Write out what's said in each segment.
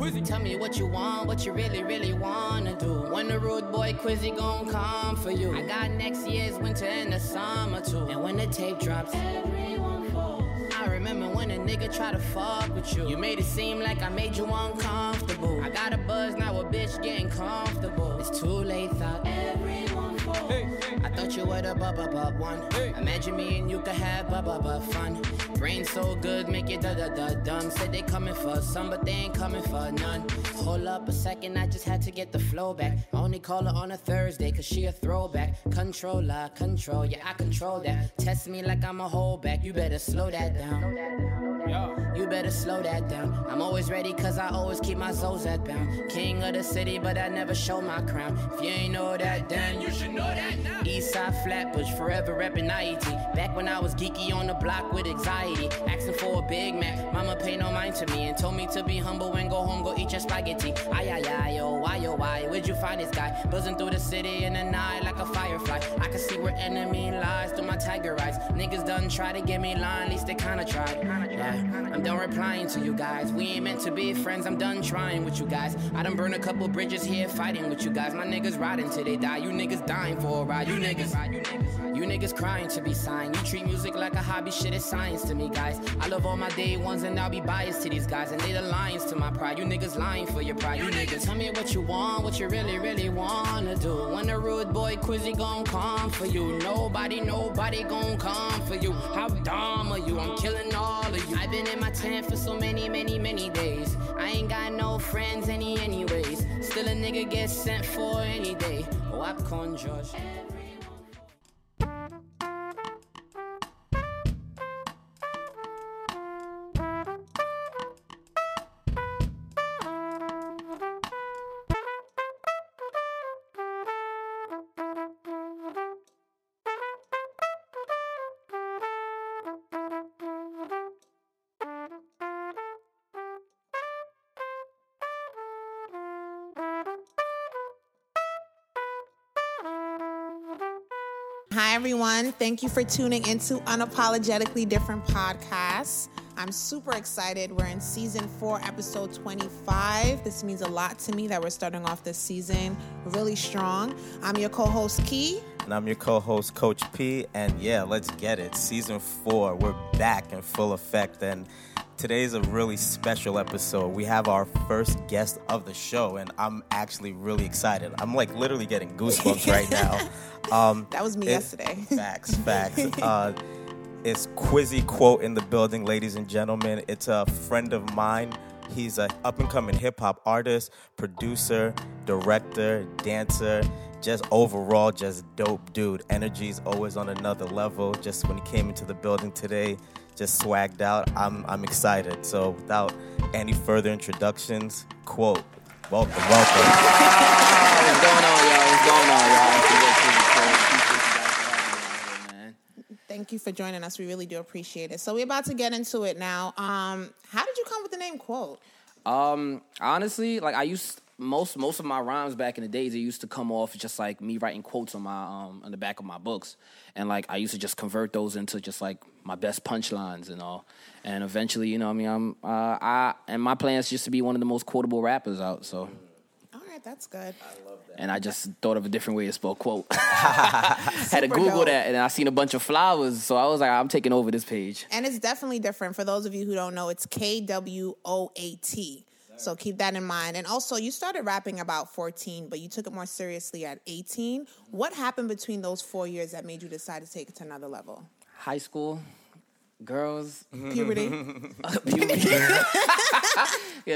Quizzy. Tell me what you want, what you really, really wanna do. When the rude boy Quizzy gon' come for you. I got next year's winter and the summer too. And when the tape drops, everyone falls. I remember when a nigga tried to fuck with you. You made it seem like I made you uncomfortable. I got a buzz, now a bitch getting comfortable. It's too late, thought falls. I thought you were the bub bub one. Imagine me and you could have bub bub fun. Brain so good, make it da da da dumb. Said they coming for some, but they ain't coming for none. Hold up a second, I just had to get the flow back. I only call her on a Thursday, cause she a throwback. Controller, control, her, control. yeah, I control that. Test me like I'm a holdback, you better slow that down. You better slow that down. I'm always ready cause I always keep my Zozat bound. King of the city, but I never show my crown. If you ain't know that, then you should know. Eastside Flatbush, forever reppin' IET. Back when I was geeky on the block with anxiety. Asking for a Big Mac, mama pay no mind to me and told me to be humble and go home, go eat your spaghetti. Ay, ay, ay, yo, why, yo, why? Where'd you find this guy? Buzzing through the city in the night like a firefly. I can see where enemy lies through my tiger eyes. Niggas done try to get me line, at least they kinda tried. Yeah, I'm done replying to you guys. We ain't meant to be friends, I'm done trying with you guys. I done burned a couple bridges here fighting with you guys. My niggas riding till they die. You niggas dying for a ride. You niggas, you niggas crying to be signed. You treat music like a hobby, shit is science to me, guys. I love all my day ones and I'll be biased to these guys. And they the lions to my pride. You niggas lying for your pride. You niggas, tell me what you want, what you really, really wanna do. When the rude boy Quizzy gon' come for you. Nobody, nobody gon' come for you. How dumb are you? I'm killing all of you. I've been in my tent for so many, many, many days. I ain't got no friends any anyways. Still a nigga gets sent for any day. Oh, Popcorn George. Everyone. Thank you for tuning into Unapologetically Different Podcasts. I'm super excited. We're in season four, episode 25. This means a lot to me that we're starting off this season really strong. I'm your co host, Key. And I'm your co host, Coach P. And yeah, let's get it. Season four, we're back in full effect. And today's a really special episode. We have our first guest of the show, and I'm actually really excited. I'm like literally getting goosebumps right now. Um, That was me it- yesterday. Facts, facts. Uh, it's Quizzy Kwoat in the building, ladies and gentlemen. It's a friend of mine. He's an up and coming hip hop artist, producer, director, dancer, just overall just dope dude. Energy's always on another level. Just when he came into the building today, just swagged out. I'm I'm excited. So without any further introductions, Kwoat, welcome, welcome. What's going on, y'all? What's going on, y'all? It's your boy, Quizzy Kwoat. Appreciate you guys for having me here, man. Thank you for joining us. We really do appreciate it. So, we're about to get into it now. Um, how did you come with the name Kwoat? Um, honestly, like I used most most of my rhymes back in the days, it used to come off just like me writing quotes on my um on the back of my books, and like I used to just convert those into just like my best punchlines and all. And eventually, you know, what I mean, I'm uh, I and my plan is just to be one of the most quotable rappers out. So, All right, that's good. I love that. and I just thought of a different way to spell quote. Had to Google dope. that, and I seen a bunch of flowers, so I was like, I'm taking over this page. And it's definitely different. For those of you who don't know, it's K W O A T. So keep that in mind. And also, you started rapping about 14, but you took it more seriously at 18. What happened between those four years that made you decide to take it to another level? High school, girls, Puberty. Get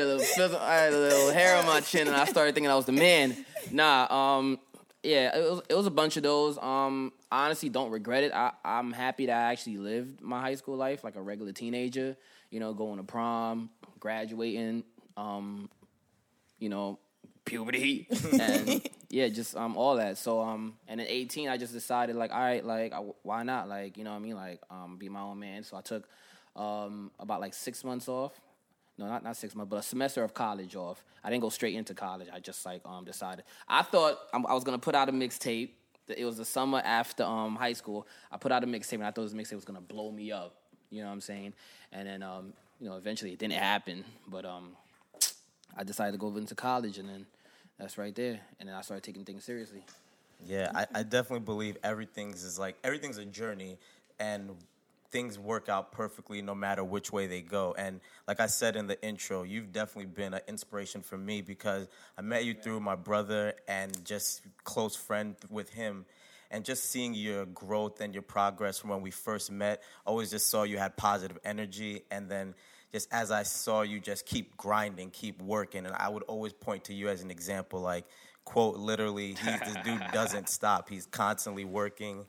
a little, I had a little hair on my chin, and I started thinking I was the man. Nah, um, yeah, it was it was a bunch of those. Um, I honestly, don't regret it. I, I'm happy that I actually lived my high school life like a regular teenager. You know, going to prom, graduating, um, you know, puberty, and yeah, just um all that. So um, and at 18, I just decided like, all right, like I, why not? Like, you know what I mean? Like, um, be my own man. So I took um about like six months off no, not not six months, but a semester of college off. I didn't go straight into college. I just like um decided. I thought I was gonna put out a mixtape. It was the summer after um high school. I put out a mixtape, and I thought this mixtape was gonna blow me up. You know what I'm saying? And then um you know eventually it didn't happen, but um I decided to go into college, and then that's right there. And then I started taking things seriously. Yeah, I, I definitely believe everything's is like everything's a journey, and things work out perfectly no matter which way they go. And like I said in the intro, you've definitely been an inspiration for me because I met you through my brother and just close friend with him. And just seeing your growth and your progress from when we first met, always just saw you had positive energy. And then just as I saw you just keep grinding, keep working, and I would always point to you as an example, like Kwoat literally, he's this dude doesn't stop. He's constantly working.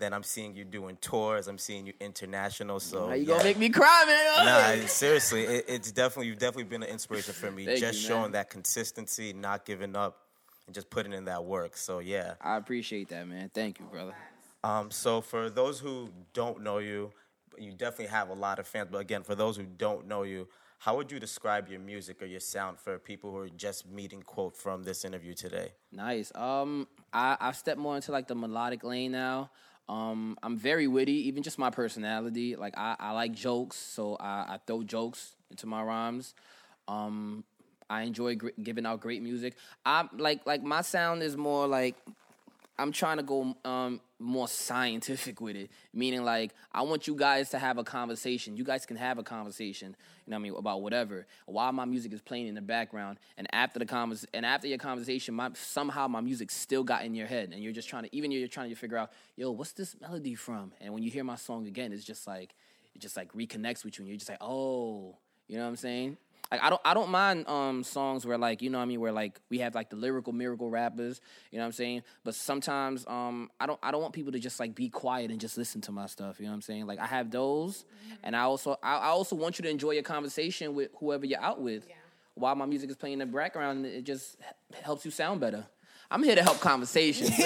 Then I'm seeing you doing tours. I'm seeing you international. So How you yeah. gonna make me cry, man? Nah, seriously, it, it's definitely you've definitely been an inspiration for me. Just you, showing that consistency, not giving up, and just putting in that work. So yeah. I appreciate that, man. Thank you, brother. Um, so for those who don't know you, you definitely have a lot of fans. But again, for those who don't know you, how would you describe your music or your sound for people who are just meeting Kwoat from this interview today? Nice. Um, I I've stepped more into like the melodic lane now. Um, I'm very witty, even just my personality. Like I, I like jokes, so I, I throw jokes into my rhymes. Um, I enjoy gr- giving out great music. I like like my sound is more like I'm trying to go um, more scientific with it, meaning like I want you guys to have a conversation. You guys can have a conversation, you know what I mean, about whatever. While my music is playing in the background, and after the convers and after your conversation, my somehow my music still got in your head, and you're just trying to even you're trying to figure out, yo, what's this melody from? And when you hear my song again, it's just like it just like reconnects with you, and you're just like, oh, you know what I'm saying? Like I don't I don't mind um songs where like you know what I mean where like we have like the lyrical miracle rappers you know what I'm saying? But sometimes um I don't I don't want people to just like be quiet and just listen to my stuff you know what I'm saying? Like I have those and I also I, I also want you to enjoy your conversation with whoever you're out with while my music is playing in the background it just helps you sound better. I'm here to help conversations.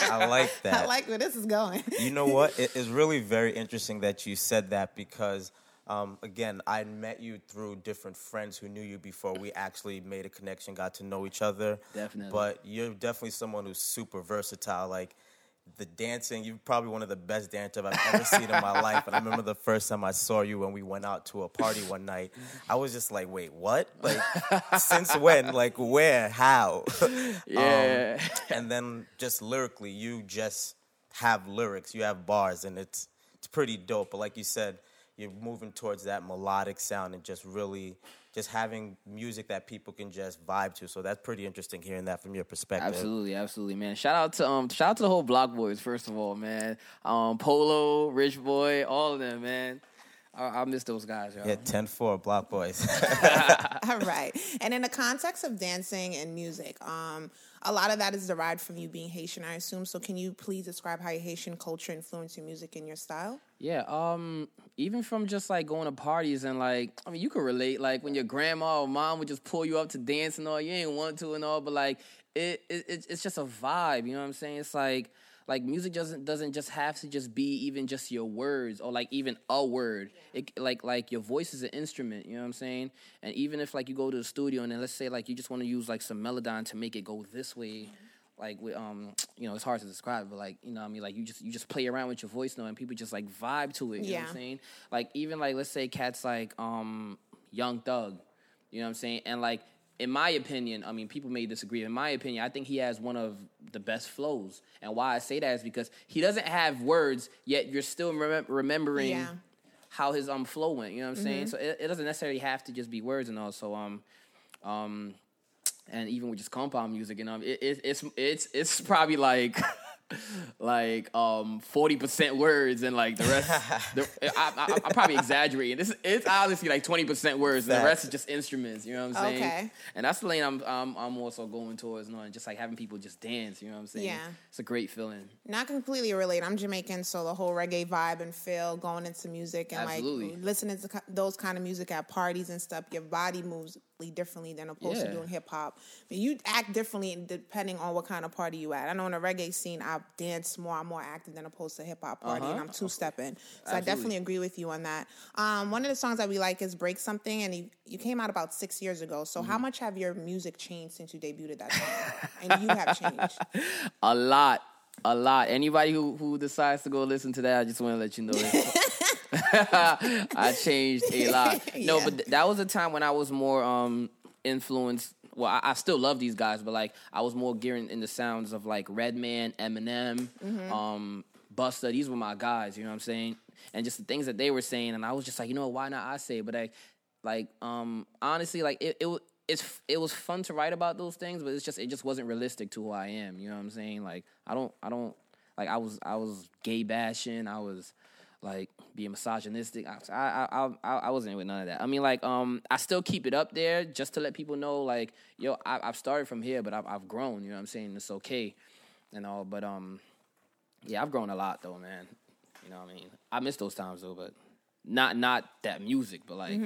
I like that. I like where this is going. you know what? It is really very interesting that you said that because, um, again, I met you through different friends who knew you before we actually made a connection, got to know each other. Definitely. But you're definitely someone who's super versatile. Like the dancing, you're probably one of the best dancers I've ever seen in my life. And I remember the first time I saw you when we went out to a party one night. I was just like, wait, what? Like, since when? Like, where? How? Yeah. Um, and then just lyrically, you just have lyrics, you have bars, and it's it's pretty dope. But like you said, you're moving towards that melodic sound and just really just having music that people can just vibe to. So that's pretty interesting hearing that from your perspective. Absolutely, absolutely, man. Shout out to um, shout out to the whole Block Boys, first of all, man. Um, Polo, Rich Boy, all of them, man. I, I miss those guys, yo. Yeah, 10-4, Block Boys. All right. And in the context of dancing and music, um, a lot of that is derived from you being Haitian, I assume. So can you please describe how your Haitian culture influenced your music and your style? Yeah, um, even from just like going to parties and like, I mean, you could relate. Like when your grandma or mom would just pull you up to dance and all, you ain't want to and all, but like it, it it's- it's just a vibe. You know what I'm saying? It's like like music doesn't doesn't just have to just be even just your words or like even a word. It like like your voice is an instrument. You know what I'm saying? And even if like you go to the studio and then let's say like you just want to use like some melodyne to make it go this way like with um you know it's hard to describe but like you know what i mean? Like you just you just play around with your voice now and people just like vibe to it you know what i'm saying? Like even like let's say cats like um young thug you know what i'm saying? And like in my opinion i mean people may disagree. In my opinion i think he has one of the best flows. And why i say that is because he doesn't have words yet you're still remem- remembering Yeah. how his um flow went you know what i'm saying? So it, it doesn't necessarily have to just be words and all. So um um and even with just compound music, you know, it, it, it's it's it's probably like like um forty percent words and like the rest. the, I, I, I'm probably exaggerating. This it's honestly like twenty percent words. And the rest is just instruments. You know what I'm saying? Okay. And that's the lane I'm I'm, I'm also going towards, you know, and just like having people just dance. You know what I'm saying? Yeah. It's a great feeling. Not completely related. I'm Jamaican, so the whole reggae vibe and feel going into music and Absolutely. like listening to those kind of music at parties and stuff, your body moves differently than opposed to doing hip hop. I mean, you act differently depending on what kind of party you at. I know in the reggae scene, I dance more, I'm more active than opposed to hip hop party, and Uh-huh. I'm two stepping. So I definitely agree with you on that. Um, one of the songs that we like is "Break Something," and you, you came out about six years ago. So Mm-hmm. how much have your music changed since you debuted that song? and you have changed. A lot. A lot. Anybody who, who decides to go listen to that, I just want to let you know. I changed a lot. No, Yeah. but th- that was a time when I was more um influenced. Well, I, I still love these guys, but like I was more gearing in the sounds of like Redman, Eminem, um, Busta. These were my guys. You know what I'm saying? And just the things that they were saying, and I was just like, you know, why not I say? it? But I, like, um, honestly, like it, it, it's it was fun to write about those things, but it's just it just wasn't realistic to who I am. You know what I'm saying? Like I don't I don't like I was I was gay bashing. I was like being misogynistic. I I I, I, I wasn't with none of that. I mean, like um, I still keep it up there just to let people know, like yo, I, I've started from here, but I've I've grown. You know what I'm saying? It's okay, and all. But um, yeah, I've grown a lot though, man. You know what I mean? I miss those times though, but not not that music, but like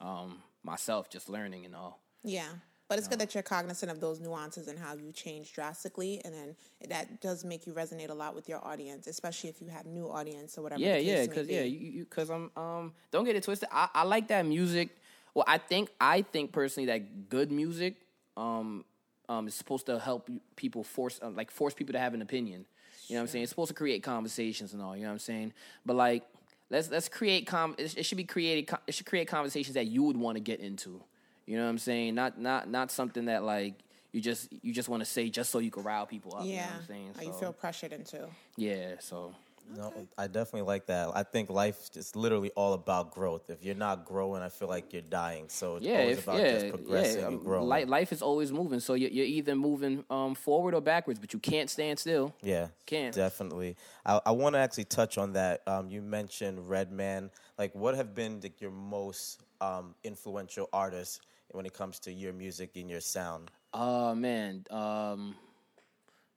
um myself just learning and all. Yeah. But it's good that you're cognizant of those nuances and how you change drastically, and then that does make you resonate a lot with your audience, especially if you have new audience or whatever. Yeah, yeah, because be. yeah, you because I'm um don't get it twisted. I, I like that music. Well, I think I think personally that good music um um is supposed to help people force uh, like force people to have an opinion. You know what I'm saying? It's supposed to create conversations and all. You know what I'm saying? But like let's let's create com. It, it should be created. It should create conversations that you would want to get into. You know what I'm saying? Not not not something that like you just you just want to say just so you can rile people up. You know yeah, what I'm saying? or you feel pressured into. yeah. So No, I definitely like that. I think life is literally all about growth. If you're not growing, I feel like you're dying. So it's yeah, always if, about yeah, just progressing yeah. and um, growing. li- life is always moving, so you're, you're either moving um, forward or backwards, but you can't stand still. Yeah, Can't. definitely. I, I want to actually touch on that. Um, you mentioned Redman. Like, what have been like, your most um, influential artists when it comes to your music and your sound? Oh man, um,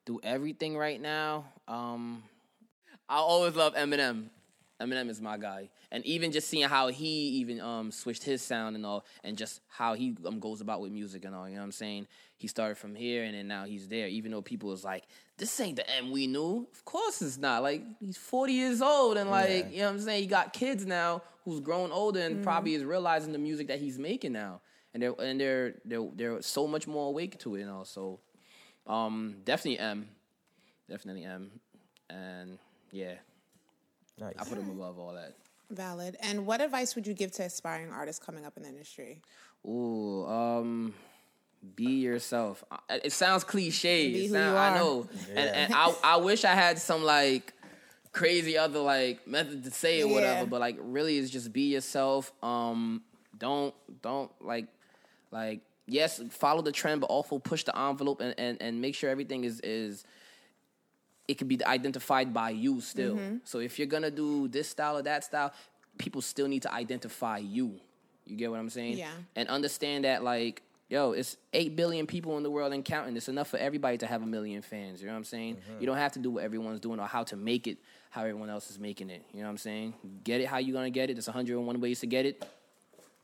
do everything right now. Um, I always love Eminem. Eminem is my guy, and even just seeing how he even um switched his sound and all, and just how he um goes about with music and all. You know what I'm saying? He started from here, and then now he's there. Even though people was like, "This ain't the M we knew." Of course it's not. Like he's 40 years old, and like Yeah. you know what I'm saying. He got kids now who's grown older and probably is realizing the music that he's making now, and they're and they're they're they're so much more awake to it and all. So, um, definitely M, definitely M, and yeah, Nice. I put them above all that. Valid. And what advice would you give to aspiring artists coming up in the industry? Ooh, um, be yourself. Uh, It sounds cliche. Be It who sound- you I are. know, and, and I I wish I had some like crazy other like method to say it, Yeah. whatever. But like, really, is just be yourself. Um, don't don't like like yes, follow the trend, but also push the envelope and and, and make sure everything is is it can be identified by you still. Mm-hmm. So if you're gonna do this style or that style, people still need to identify you. You get what I'm saying? Yeah. And understand that like, yo, it's eight billion people in the world and counting. It's enough for everybody to have a million fans. You know what I'm saying? Mm-hmm. You don't have to do what everyone's doing or how to make it how everyone else is making it. You know what I'm saying? Get it how you gonna get it. There's 101 ways to get it,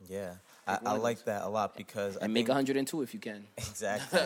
Yeah, I, I like that a lot because I and make think- 102 if you can. Exactly.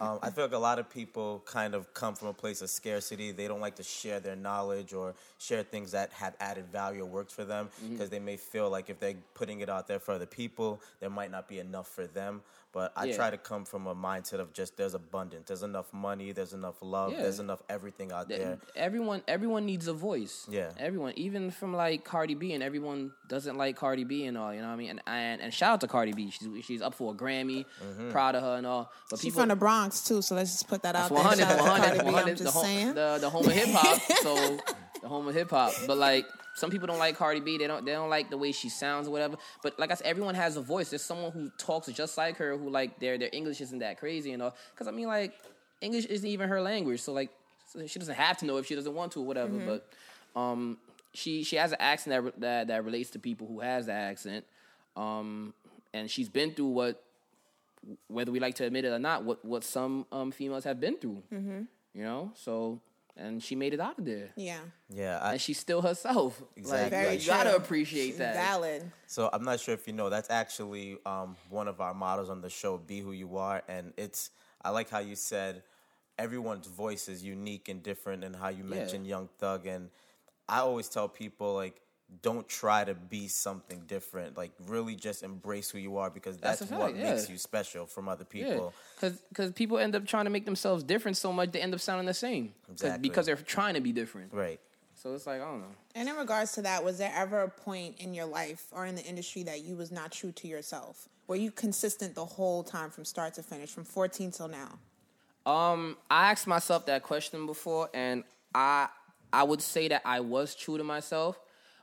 um, I feel like a lot of people kind of come from a place of scarcity. They don't like to share their knowledge or share things that have added value or worked for them Mm-hmm. because they may feel like if they're putting it out there for other people, there might not be enough for them. But I Yeah. try to come from a mindset of just there's abundance, there's enough money, there's enough love, Yeah. there's enough everything out Th- there. Everyone, everyone needs a voice. Yeah. Everyone, even from like Cardi B, and everyone doesn't like Cardi B and all. You know what I mean? And and, and shout out to Cardi B. She's she's up for a Grammy. Mm-hmm. Proud of her and all. But She's people, from the Bronx too, so let's just put that out That's there. 100, Shout out to 100, Cardi B, I'm 100, just the, home, saying. the the home of hip hop. so the home of hip hop. But like some people don't like Cardi B. They don't they don't like the way she sounds or whatever. But like I said, everyone has a voice. There's someone who talks just like her who like their their English isn't that crazy and all. Because I mean like English isn't even her language. So like she doesn't have to know if she doesn't want to or whatever. But um she she has an accent that, that that relates to people who has that accent. Um and she's been through what whether we like to admit it or not, what what some um, females have been through. Mm-hmm. You know, so and she made it out of there, yeah. Yeah, I, and she's still herself. Exactly. Like, Very you gotta appreciate that. Valid. So I'm not sure if you know that's actually um, one of our models on the show, "Be who you are," and it's. I like how you said everyone's voice is unique and different, and how you mentioned Young Thug, and I always tell people like. Don't try to be something different. Like really, just embrace who you are because that's, That's a what yeah. makes you special from other people. because because people end up trying to make themselves different so much they end up sounding the same. 'Cause- Exactly. Because they're trying to be different. Right. So it's like I don't know. And in regards to that, was there ever a point in your life or in the industry that you was not true to yourself? Were you consistent the whole time from start to finish, from 14 till now? Um, I asked myself that question before, and I I would say that I was true to myself,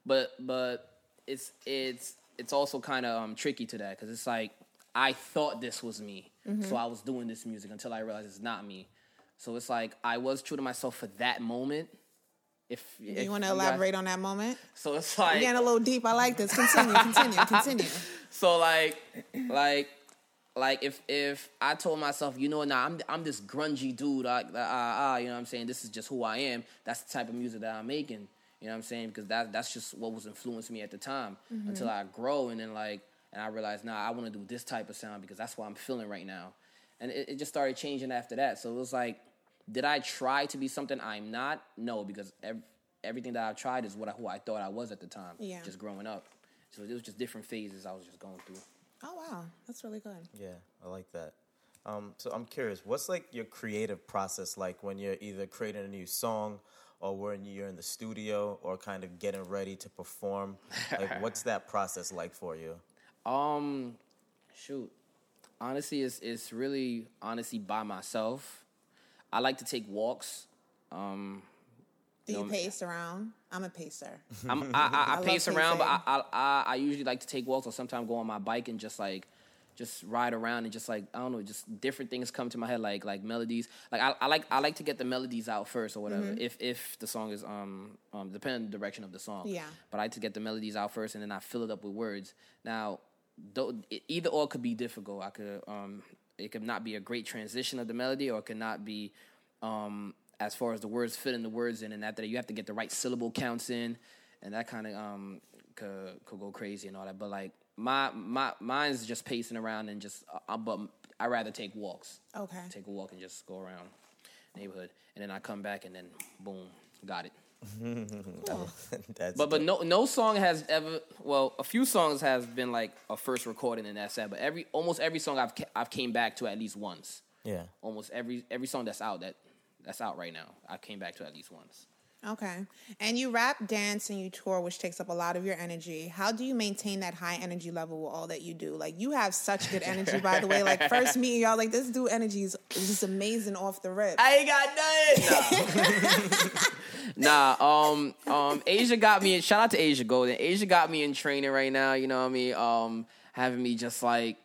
but but it's it's it's also kind of um, tricky to that because it's like I thought this was me, so I was doing this music until I realized it's not me. So it's like I was true to myself for that moment. If, if you want to guys- elaborate on that moment? so it's like getting a little deep. I like this. Continue, continue, continue. so like like like if if I told myself, you know, nah, I'm I'm this grungy dude, ah ah, ah, you know what I'm saying? This is just who I am. That's the type of music that I'm making. You know what I'm saying? Because that that's just what was influencing me at the time. Until I grow and then like and I realized, nah, I want to do this type of sound because that's what I'm feeling right now. And it, it just started changing after that. So it was like, did I try to be something I'm not? No, because ev- everything that I've tried is what I, who I thought I was at the time. Yeah. Just growing up. So it was just different phases I was just going through. Oh, wow. That's really good. Yeah, I like that. Um, so I'm curious, what's like your creative process like when you're either creating a new song or when you're in the studio or kind of getting ready to perform? Like, what's that process like for you? Um, shoot. Honestly, it's it's really honestly by myself. I like to take walks. Um, Do you No. pace around? I'm a pacer. I'm, I, I, I, love pace around, but I. I, I I usually like to take walks or sometimes go on my bike and just like just ride around and just like I don't know, just different things come to my head like like melodies. Like I, I like I like to get the melodies out first or whatever. Mm-hmm. If if the song is um um depending on the direction of the song. Yeah. But I like to get the melodies out first and then I fill it up with words. Now, though, it, either or could be difficult. I could um it could not be a great transition of the melody or it could not be um as far as the words fitting the words in and after that you have to get the right syllable counts in and that kind of um could could go crazy and all that but like my my mine's just pacing around and just uh, but I rather take walks. Okay. take a walk and just go around neighborhood. And then I come back and then boom got it. That's but but no no song has ever well a few songs has been like a first recording and that's that but every almost every song I've ca- I've came back to at least once. Yeah. almost every every song that's out that that's out right now I came back to at least once Okay. And you rap, dance, and you tour, which takes up a lot of your energy. How do you maintain that high energy level with all that you do? Like, you have such good energy, by the way. Like, first meeting y'all, like, this dude energy is just amazing off the rip. I ain't got nothing. Nah. nah, um, um, Asia got me. in Shout out to Asia Golden. Asia got me in training right now. You know what I mean? Um, having me just like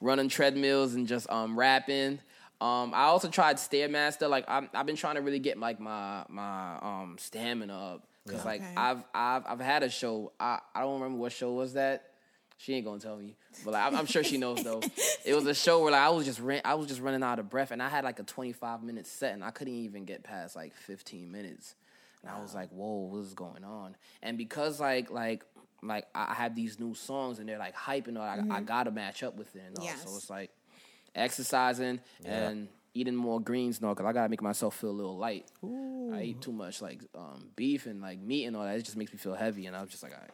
running treadmills and just um rapping. Um, I also tried stairmaster. Like I'm, I've been trying to really get like my my um stamina up because like Okay. I've I've I've had a show. I I don't remember what show was that. She ain't gonna tell me, but like, I'm, I'm sure she knows though. It was a show where like I was just ran, I was just running out of breath, and I had like a 25 minute set, and I couldn't even get past like 15 minutes, and I was like, "Whoa, what is going on?" And because like like like I I have these new songs, and they're like hype and all, I, I gotta match up with it, and all. Yes. so it's like exercising and eating more greens, no, because I gotta make myself feel a little light. I eat too much like um, beef and like meat and all that. It just makes me feel heavy, and I was just like, right.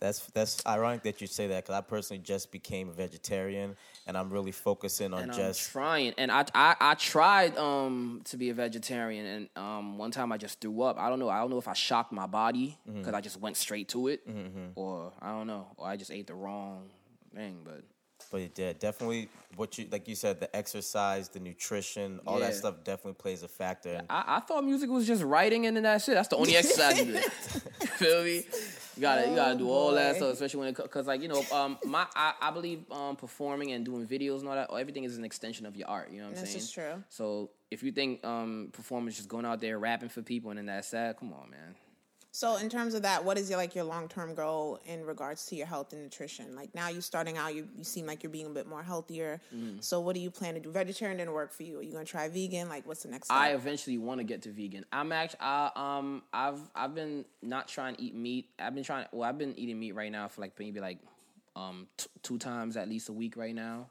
That's that's ironic that you say that because I personally just became a vegetarian and I'm really focusing on and just I'm trying. And I, I I tried um to be a vegetarian, and um one time I just threw up. I don't know. I don't know if I shocked my body because I just went straight to it, or I don't know, or I just ate the wrong thing. But But yeah, definitely what you like you said, the exercise, the nutrition, all that stuff definitely plays a factor. And I, I thought music was just writing and then that's it. That's the only exercise you do. Feel me? You gotta you gotta do all that stuff, especially when it because like you know um my I, I believe um performing and doing videos and all that everything is an extension of your art. You know what I'm This saying? is true. So if you think um performance just going out there rapping for people and then that's sad, come on, man. So, in terms of that, what is your like your long term goal in regards to your health and nutrition? Like now, you're starting out, you, you seem like you're being a bit more healthier. Mm-hmm. So, what do you plan to do? Vegetarian didn't work for you. Are you gonna try vegan? Like, what's the next step? I eventually want to get to vegan. I'm actually, I, um, I've, I've been not trying to eat meat. I've been trying. Well, I've been eating meat right now for like maybe like, um, t- two times at least a week right now.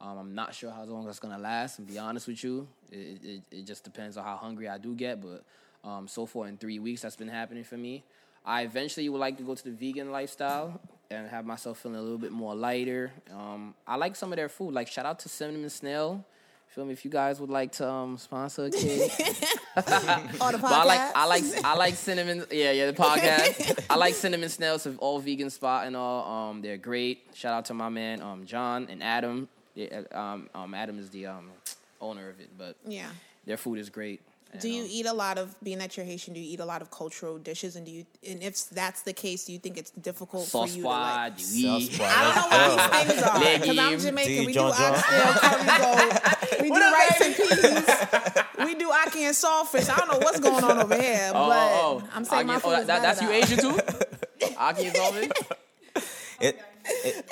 Um, I'm not sure how long that's gonna last. And be honest with you, it, it, it just depends on how hungry I do get. But um, so far in three weeks, that's been happening for me. I eventually would like to go to the vegan lifestyle and have myself feeling a little bit more lighter. Um, I like some of their food. Like shout out to Cinnamon Snail Feel me? If you guys would like to um, sponsor a kid, On the podcast. but I like I like I like cinnamon. Yeah, yeah, the podcast. I like cinnamon snails. Of all vegan spot and all. Um, they're great. Shout out to my man um John and Adam. Yeah, um, um Adam is the um owner of it, but Yeah. their food is great. Do you um, eat a lot of being that you're Haitian? Do you eat a lot of cultural dishes? And do you, and if that's the case, do you think it's difficult for sauce you to like? pois, du riz. Sauce pois. I don't know what these things are because I'm Jamaican. D. We John do John. oxtail, curry goat. We do rice and peas. We do ackee and saltfish. I don't know what's going on over here, Oh, but oh, oh. I'm saying my food oh, is that, that's you Asian too? Ackee is all it? It, it-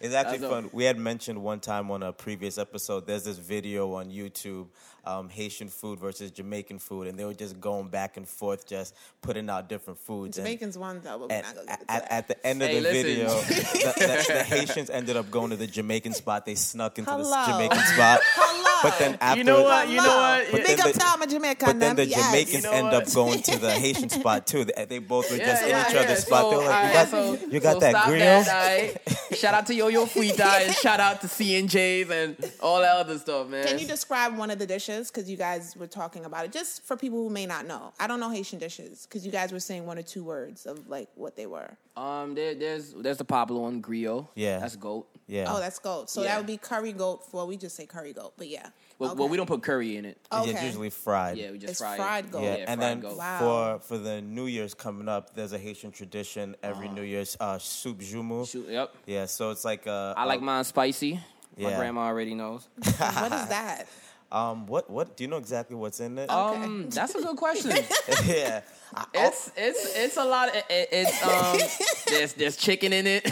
it's actually That's fun. We had mentioned one time on a previous episode. There's this video on YouTube, um, Haitian food versus Jamaican food, and they were just going back and forth, just putting out different foods. and- Jamaicans won though, but we're not gonna get at, at, the end of Hey, the listen. video, the, the, the Haitians ended up going to the Jamaican spot. They snuck into Hello. the Jamaican spot. Hello. But then after, You know what? You know what? But Big then up the- to all Jamaican. But then the. Yes. Jamaicans You know end up going to the Haitian spot too. They, they both were just in each other's spot. So, they were like, you alright, got, so- you got so that grill? That. Shout out to Yo Yo Fuita and shout out to C and J's and all that other stuff, man. Can you describe one of the dishes? Because you guys were talking about it, just for people who may not know. I don't know Haitian dishes because you guys were saying one or two words of like what they were. um, there, there's there's the popular one, griot. Yeah. that's goat. Yeah. Oh, that's goat. So Yeah. that would be curry goat. Well, we just say curry goat, but yeah. Well, Okay. well, we don't put curry in it. Okay. It's usually fried. Yeah, we just It's fry fried goat. Yeah, Yeah, and fried then goat. Wow. for for the New Year's coming up, there's a Haitian tradition every Uh-huh. New Year's uh, soup joumou. Shoot, yep. Yeah, so it's like uh, I like mine spicy. My Yeah. grandma already knows. what is that? um what what do you know exactly what's in it? Okay. Um, that's a good question. yeah, I- It's it's it's a lot. Of, it, it's um there's there's chicken in it.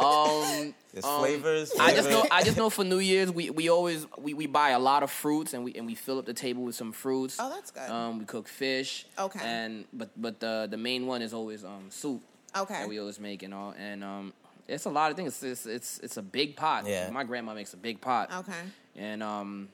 um, there's um, flavors. I just know. I just know for New Year's we, we always we, we buy a lot of fruits and we and we fill up the table with some fruits. Oh, that's good. Um, we cook fish. Okay. And but but the the main one is always um soup. Okay. That we always make and all and um it's a lot of things. It's it's it's, it's a big pot. Yeah. My grandma makes a big pot. Okay. And um.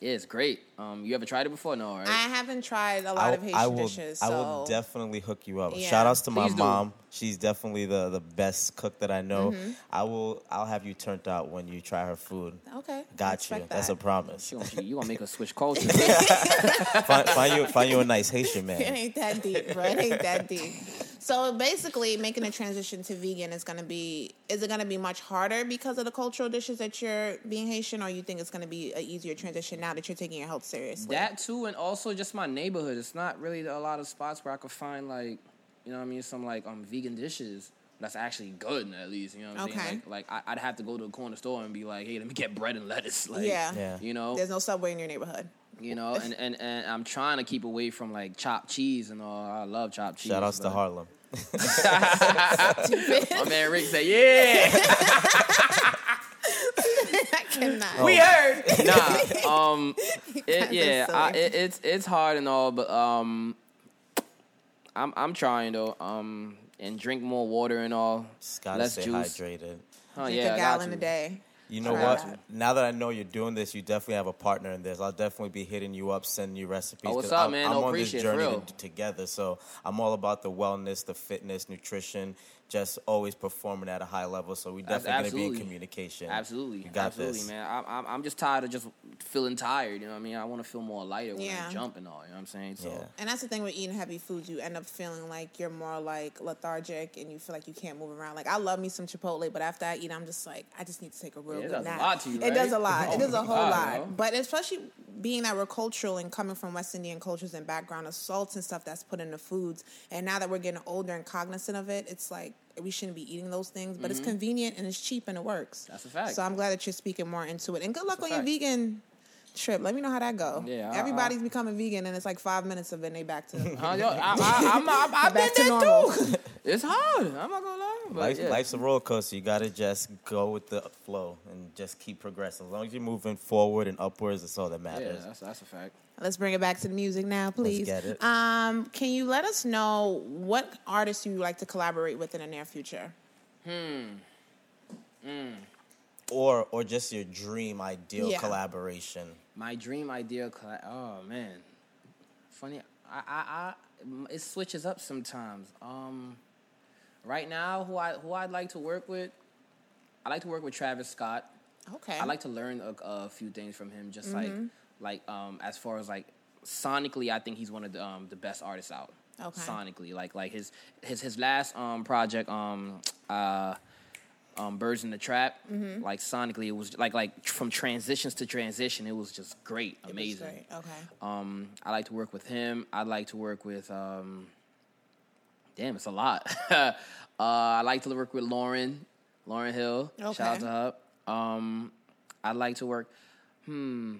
Yeah, it's great. Um, you ever tried it before? No, right? I haven't tried a lot I, of Haitian I will, dishes. So I will definitely hook you up. Yeah. Shout outs to my do. mom. She's definitely the, the best cook that I know. Mm-hmm. I will. I'll have you turned out when you try her food. Okay. I Got you. expect That's a promise. you, gonna, you gonna make us switch cultures? find, find you find you a nice Haitian It man. ain't that deep, bro. It ain't that deep. So basically, making a transition to vegan is gonna be. Is it gonna be much harder because of the cultural dishes that you're being Haitian, or you think it's gonna be an easier transition now that you're taking your health seriously? that too, and also just my neighborhood. It's not really a lot of spots where I could find like, you know, what I mean, some like um vegan dishes that's actually good at least. You know, what I'm Okay. saying? Like, like I, I'd have to go to a corner store and be like, hey, let me get bread and lettuce. Like, Yeah. Yeah. You know, There's no subway in your neighborhood. you know, and, and, and I'm trying to keep away from like chopped cheese and all. I love chopped cheese. Shout outs to Harlem. My man Rick said, yeah. I cannot. we heard. Nah, um, it, yeah, I, it, it's it's hard and all, but um, I'm I'm trying though. Um, and drink more water and all. Just gotta Less stay juice. hydrated. Oh Drink yeah, a I got gallon a day. You know what? that. Now that I know you're doing this, you definitely have a partner in this. I'll definitely be hitting you up, sending you recipes. Oh, what's 'cause up, I'm, man? I'm No, on this journey to- together, so I'm all about the wellness, the fitness, nutrition, just always performing at a high level. So we That's definitely going to be in communication. Absolutely, you got absolutely, this. man. I'm, I'm I'm just tired of just feeling tired. You know what I mean? I want to feel more lighter when Yeah. I jump and all. You know what I'm saying? So Yeah. And that's the thing with eating heavy foods. You end up feeling like you're more like lethargic and you feel like you can't move around. Like I love me some Chipotle, but after I eat, I'm just like, I just need to take a real Yeah, it good does a nap. lot to you, It does a lot. Oh it does a whole God, lot. yo. But especially being that we're cultural and coming from West Indian cultures and background of salts and stuff that's put in the foods. And now that we're getting older and cognizant of it, it's like we shouldn't be eating those things. But it's convenient and it's cheap and it works. Mm-hmm. That's a fact. So I'm glad that you're speaking more into it. And good luck That's on your vegan trip. Let me know how that go. Yeah, I- Everybody's becoming vegan and it's like five minutes of it and they back to Huh, yo, I, I, I'm, I'm, I've been back to there normal. too. It's hard. I'm not gonna lie. But Life, yeah. Life's a roller coaster. You got to just go with the flow and just keep progressing. As long as you're moving forward and upwards, that's all that yeah, matters. that's that's a fact. Let's bring it back to the music now, please. get it. Um, can you let us know what artists you would like to collaborate with in the near future? Hmm. Or or just your dream ideal Yeah. collaboration. My dream idea. colla- Oh man, funny. I, I, I, it switches up sometimes. Um, right now, who I who I'd like to work with, I like to work with Travis Scott. Okay. I like to learn a, a few things from him. Just Mm-hmm. like like um as far as like sonically, I think he's one of the um the best artists out. Okay. Sonically, like like his his his last um project um uh um Birds in the Trap, Mm-hmm. like sonically it was like like from transitions to transition, it was just great, amazing. great. Okay. Um, I like to work with him. I like to work with. Um, damn, it's a lot. uh, I like to work with Lauryn, Lauryn Hill. Okay. Shout out to her. Um, I like to work. Hmm.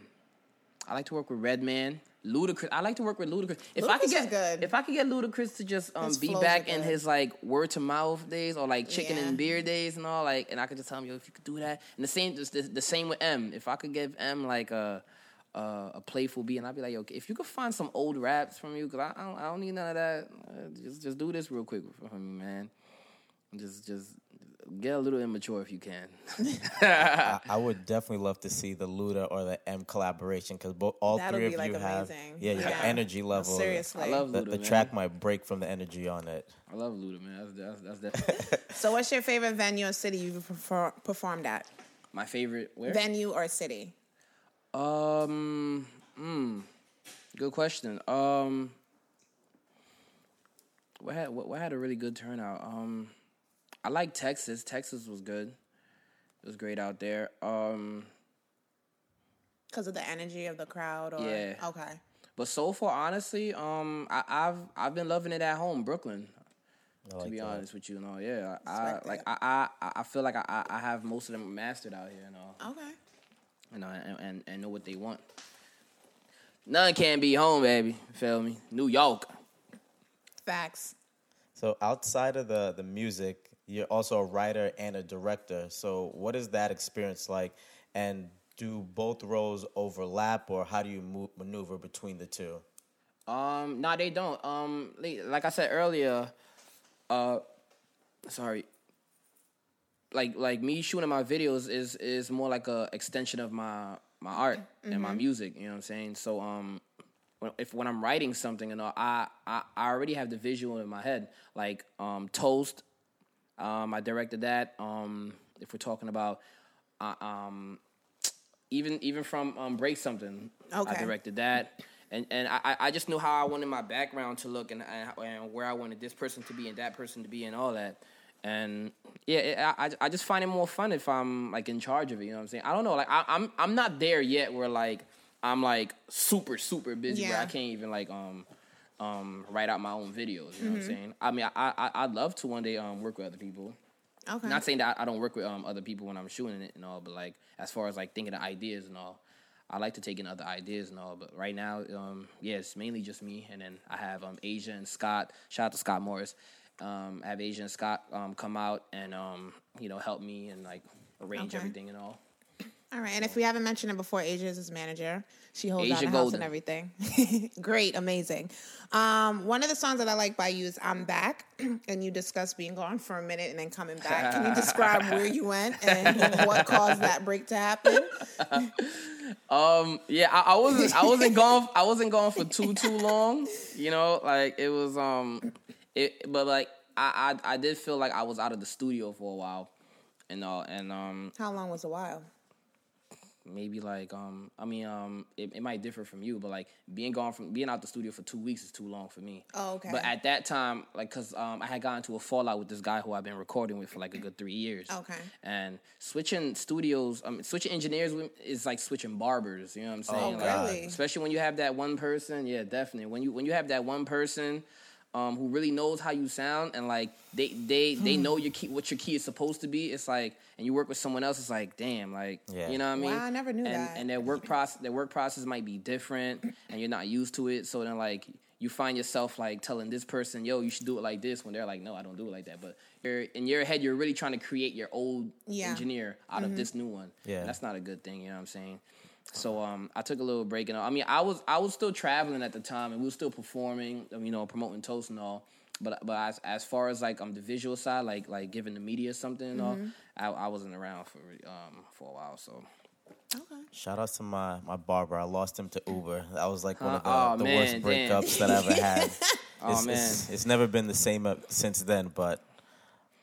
I like to work with Redman. Ludacris. I like to work with Ludacris. If I could get good. if I could get Ludacris to just um, be back in his like word to mouth days or like chicken Yeah. and beer days and all like, and I could just tell him, yo, if you could do that. And the same, the, the same with M. If I could give M like a a, a playful beat, and I'd be like, yo, if you could find some old raps from you, because I, I, don't, I don't need none of that. Uh, just just do this real quick for me, man. Just just get a little immature if you can. I, I would definitely love to see the Luda or the M collaboration because both all That'll three be, of like, you have amazing. yeah, your energy level. Seriously. I love The, Luda, the man. track might break from the energy on it. I love Luda, man. That's that's, that's definitely So, what's your favorite venue or city you've perfor- performed at? my favorite. Where? Venue or city? Um, mm, good question. Um, what had what, what had a really good turnout? Um, I like Texas. Texas was good. It was great out there. Um, Because of the energy of the crowd? Or Yeah. Okay. but so far, honestly, um, I, I've I've been loving it at home, Brooklyn. I To be that. honest with you, and all, yeah, I Respect like. I, I I feel like I I I have most of them mastered out here, and all. Okay. you know, and, and, and know what they want. None can be home, baby. Feel me? New York. Facts. So outside of the the music, you're also a writer and a director. So what is that experience like? And do both roles overlap, or how do you move, maneuver between the two? Um, no, they don't. Um, like I said earlier, uh, sorry. Like like me shooting my videos is is more like a extension of my my art and my music. You know what I'm saying? So um, when, if when I'm writing something and all, I, I I already have the visual in my head. Like um, Toast, um, I directed that. Um, if we're talking about, uh, um, even even from um, Break Something, I directed that. And and I, I- just knew how I wanted my background to look and, and and where I wanted this person to be and that person to be and all that. And yeah, it, I I- I just find it more fun if I'm like in charge of it. You know what I'm saying? I don't know. Like I, I'm I'm not there yet where like I'm like super super busy where I can't even like um um write out my own videos. You know what I'm Mm-hmm. saying? I mean, I, I I'd love to one day um work with other people. Okay. Not saying that I I don't work with um other people when I'm shooting it and all, but like as far as like thinking of ideas and all, I like to take in other ideas and all. But right now, um yeah, it's mainly just me, and then I have um Asia and Scott. Shout out to Scott Morris. Um, I have Asia and Scott um come out and um you know help me and like arrange Okay. everything and all. All right, and if we haven't mentioned it before, Asia is his manager. She holds down Asia the house Golden. and everything. Great, amazing. Um, one of the songs that I like by you is "I'm Back," and you discuss being gone for a minute and then coming back. Can you describe where you went and what caused that break to happen? Um, yeah, I, I wasn't I wasn't gone I wasn't gone for too too long. You know, like it was um, it but like I I, I did feel like I was out of the studio for a while, and all and um How long was a while? Maybe like um I mean um it, it might differ from you, but like being gone from being out the studio for two weeks is too long for me. Oh, okay. But at that time, like, cause um I had gotten into a fallout with this guy who I've been recording with for like a good three years. Okay. And switching studios, um, switching engineers is like switching barbers. You know what I'm saying? Oh, Like, really? Especially when you have that one person. Yeah, definitely. When you when you have that one person. Um, who really knows how you sound and like they they they Hmm. know your key what your key is supposed to be. It's like and you work with someone else. It's like damn, like Yeah. you know what I mean. Wow, I never knew and, that. And their work process their work process might be different, and you're not used to it. So then like you find yourself like telling this person, "Yo, you should do it like this," when they're like, "No, I don't do it like that." But you're in your head, you're really trying to create your old Yeah. engineer out of this new one. Yeah. And that's not a good thing. You know what I'm saying? So um, I took a little break, and all. I mean, I was I was still traveling at the time, and we were still performing, um, you know, promoting Toast and all. But but as as far as like um the visual side, like like giving the media something and all, I, I wasn't around for um for a while. So Okay. Shout out to my, my barber. I lost him to Uber. That was like one of the, Oh, the man, worst damn. breakups that I ever had. Oh, it's, man. It's, it's never been the same uh, since then, but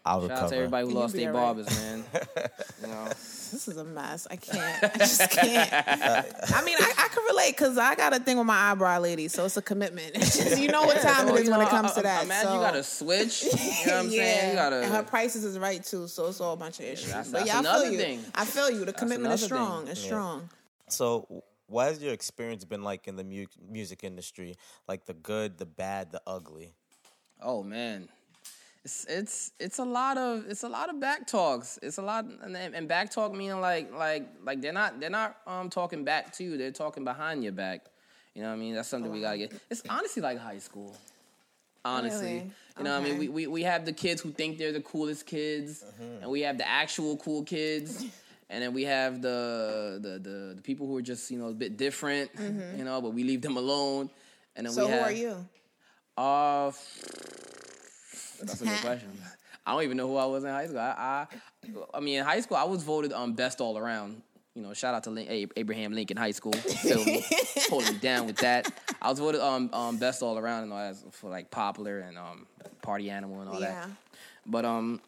I'll Shout out to everybody who You'll lost their all right. barbers, man. you know, This is a mess. I can't. I just can't. I mean, I, I can relate because I got a thing with my eyebrow lady, so it's a commitment. It's just, you know what time So, it oh, is when know, it comes I- to I- that. Imagine so. you gotta switch. You know what I'm yeah, saying? You gotta. and her prices is right too, so it's all a bunch of issues. that's- but that's yeah, I another feel you. Thing. I feel you. The commitment is another thing. strong. It's Yeah. strong. So, what has your experience been like in the mu- music industry? Like the good, the bad, the ugly. Oh man, it's it's it's a lot of it's a lot of back talks. It's a lot and, and back talk meaning like like like they're not they're not um talking back to you. They're talking behind your back. You know what I mean? That's something we gotta get. It's honestly like high school. Honestly, Really? you know what I mean? We, we we have the kids who think they're the coolest kids, and we have the actual cool kids. And then we have the, the the the people who are just you know a bit different, you know, but we leave them alone. And then So we who have, are you? uh, that's a good question. I don't even know who I was in high school. I, I, I mean, in high school, I was voted um best all around. You know, shout out to Lin- Abraham Lincoln High School, me? holding me down with that. I was voted um, um best all around and all that for like popular and um party animal and all Yeah. that. But um,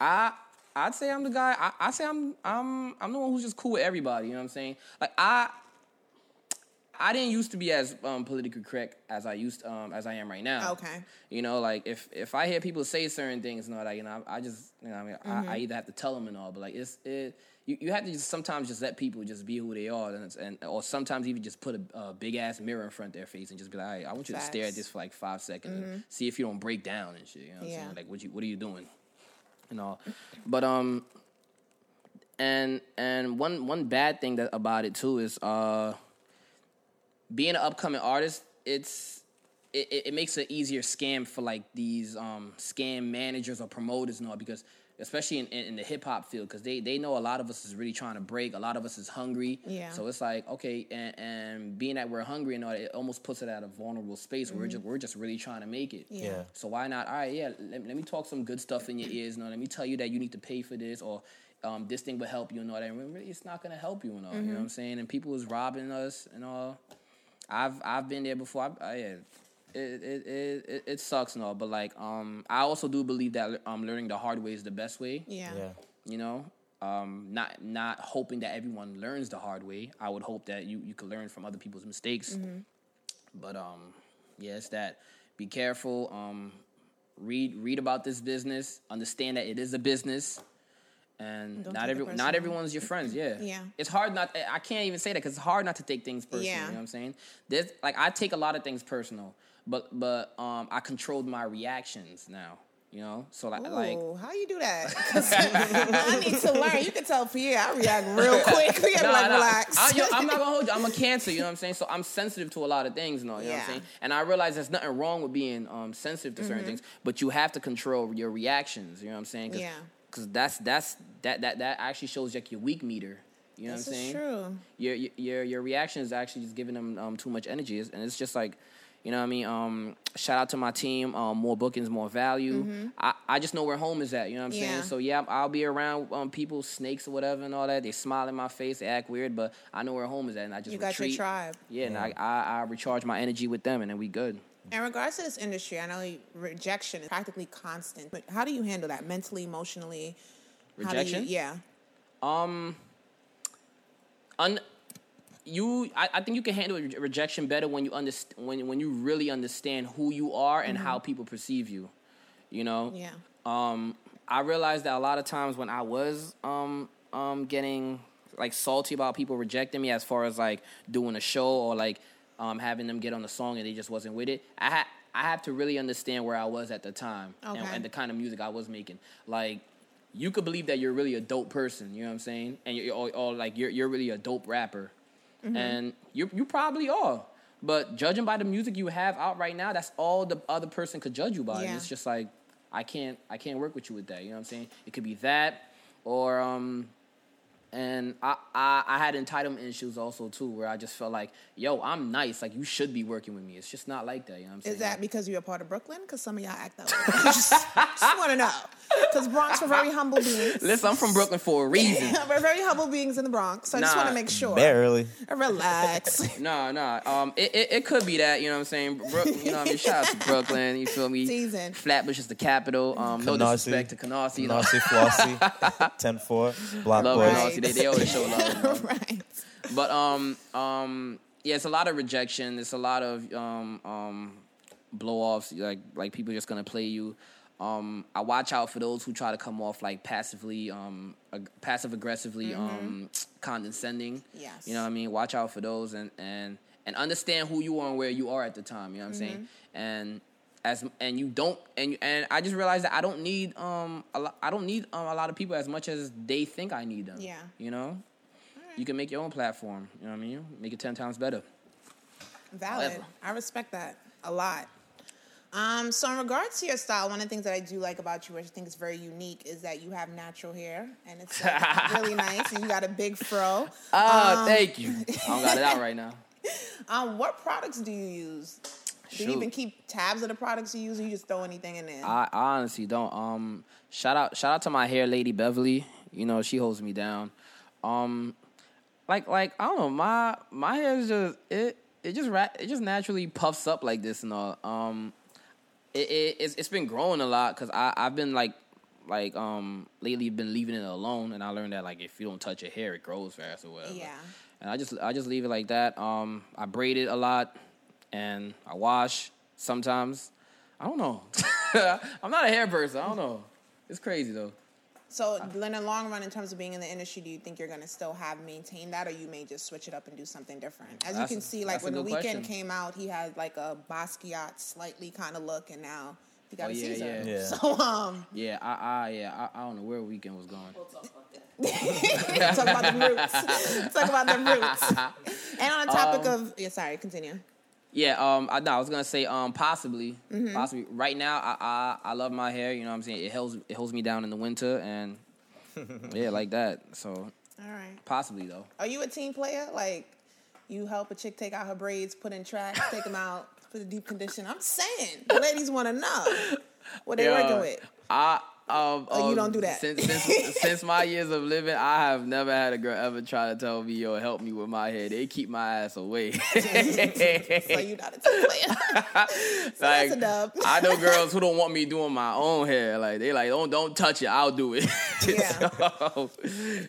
I I'd say I'm the guy. I I say I'm I'm I'm the one who's just cool with everybody. You know what I'm saying? Like I I didn't used to be as um, politically correct as I used um, as I am right now. Okay. You know, like if if I hear people say certain things and all that, you know, I, I just you know, I mean, I, I either have to tell them and all, but like it's it. You, you have to just sometimes just let people just be who they are, and, and or sometimes even just put a, a big ass mirror in front of their face and just be like, "Hey, I want you to stare at this for like five seconds and see if you don't break down and shit." You know what I'm Yeah. saying? Like, what you what are you doing? And all, but um, and and one one bad thing that about it too is uh being an upcoming artist, it's it, it, it makes an easier scam for like these um scam managers or promoters and all because especially in, in, in the hip hop field because they they know a lot of us is really trying to break. A lot of us is hungry. Yeah. So it's like okay, and, and being that we're hungry and all, that, it almost puts it at a vulnerable space. where We're just we're just really trying to make it. Yeah. Yeah. So why not? All right, yeah. Let, let me talk some good stuff in your ears. You know, let me tell you that you need to pay for this, or um, this thing will help you and all that. And really, it's not gonna help you and all. You know what I'm saying? And people is robbing us and all. I've I've been there before. I, I, yeah, it, it, it, it, it sucks and all, but like um, I also do believe that um, learning the hard way is the best way. Yeah. Yeah. You know, um, not not hoping that everyone learns the hard way. I would hope that you you could learn from other people's mistakes. But um, yeah, it's that. Be careful. Um, read read about this business. Understand that it is a business. And Don't not every not everyone's your friends. Yeah, Yeah. It's hard not. I can't even say that because it's hard not to take things personal. Yeah. You know what I'm saying? There's like I take a lot of things personal, but but um I controlled my reactions now. You know, so like like how you do that? I need to learn. You can tell for Pierre I react real quick. Nah, like, nah. relax. I, I'm not gonna hold you. I'm a cancer, you know what I'm saying? So I'm sensitive to a lot of things, you know, you know what Yeah. I'm saying? And I realize there's nothing wrong with being um, sensitive to Mm-hmm. certain things, but you have to control your reactions, you know what I'm saying? Yeah. Cause that's that's that that that actually shows like your weak meter. You know this what I'm is saying? true. Your your your, your reaction is actually just giving them um, too much energy, It's- and it's just like. You know what I mean? Um, shout out to my team. Um, more bookings, more value. I, I just know where home is at. You know what I'm Mm-hmm. Yeah. saying? So yeah, I'll be around um, people, snakes or whatever, and all that. They smile in my face, they act weird, but I know where home is at, and I just You got your retreat. tribe. Yeah, and I, I I recharge my energy with them, and then we good. In regards to this industry, I know rejection is practically constant. But how do you handle that mentally, emotionally? Do you- Rejection? yeah. Um, un, you, I, I think you can handle re- rejection better when you understand when when you really understand who you are and how people perceive you. You know. Yeah. um, I realized that a lot of times when I was um, um, getting like salty about people rejecting me as far as like doing a show or like um, having them get on the song and they just wasn't with it, I had I had to really understand where I was at the time and, Okay. and the kind of music I was making. Like you could believe that you're really a dope person, you know what I'm saying, and you're or, or like you're you're really a dope rapper, and you you probably are. But judging by the music you have out right now, that's all the other person could judge you by. Yeah. it's just like I can't I can't work with you with that. You know what I'm saying? It could be that or um and I, I I had entitlement issues also too where I just felt like, yo, I'm nice. Like you should be working with me. It's just not like that, you know what I'm saying? Is that because you're a part of Brooklyn? Because some of y'all act that way. just just want to know. Because Bronx are very humble beings. Listen, I'm from Brooklyn for a reason. We're very humble beings in the Bronx. So I just Nah, want to make sure. Barely. Relax. No, no. Um, it, it, it could be that. You know what I'm saying? Brook, you know what I mean? Shout out to Brooklyn. You feel me? Teasing. Flatbush is the capital. Um, no Canarsie. disrespect to Canarsie. No. Nazi Flossy, 10-4, Block Love Boys. Canarsie. They, they always show love. right. But um um yeah, it's a lot of rejection. It's a lot of um um blow offs. Like like people just gonna play you. Um, I watch out for those who try to come off like passively, um, ag- passive aggressively, um, condescending. Yes. You know what I mean? Watch out for those and and and understand who you are and where you are at the time. You know what I'm saying? And as and you don't and and I just realized that I don't need um a lot, I don't need um, a lot of people as much as they think I need them. Yeah. You know you can make your own platform. You know what I mean? Make it ten times better. Valid. However. I respect that a lot. Um, so in regards to your style, one of the things that I do like about you, which I think is very unique, is that you have natural hair and it's like, really nice, and you got a big fro. Oh, thank you. I don't got it out right now. Um, what products do you use? Do you even keep tabs of the products you use, or you just throw anything in there? I, I honestly don't. Um, shout out, shout out to my hair lady Beverly. You know she holds me down. Um, like like I don't know my my hair is just it it just it just naturally puffs up like this and all. Um, it, it it's, it's been growing a lot because I I've been like like um lately been leaving it alone and I learned that like if you don't touch your hair it grows fast or whatever. Yeah. And I just I just leave it like that. Um, I braid it a lot, and I wash sometimes. I don't know. I'm not a hair person. I don't know. It's crazy though. So in the long run, in terms of being in the industry, do you think you're gonna still have maintained that, or you may just switch it up and do something different? As That's you can see, like when the Weeknd question. came out, he had like a Basquiat slightly kind of look, and now he got Oh, a yeah, Caesar. yeah. Yeah. So um, Yeah, I, I yeah, I, I don't know where Weeknd was going. talk about the roots. talk about the roots. And on the topic Um, of yeah, sorry, continue. Yeah, um, I, no, I was gonna say, um, possibly, Mm-hmm. possibly. Right now, I, I, I love my hair. You know what I'm saying? It holds, it holds me down in the winter, and yeah, like that. So All right. possibly though. Are you a team player? Like you help a chick take out her braids, put in tracks, take them out, put a deep condition. I'm saying the ladies want to know what they Yeah. working with. I um, Oh, you don't do that. Since since, since my years of living, I have never had a girl ever try to tell me or help me with my hair. They keep my ass away. So you not a team player. so dub. I know girls who don't want me doing my own hair. Like they like don't don't touch it. I'll do it. Yeah. So,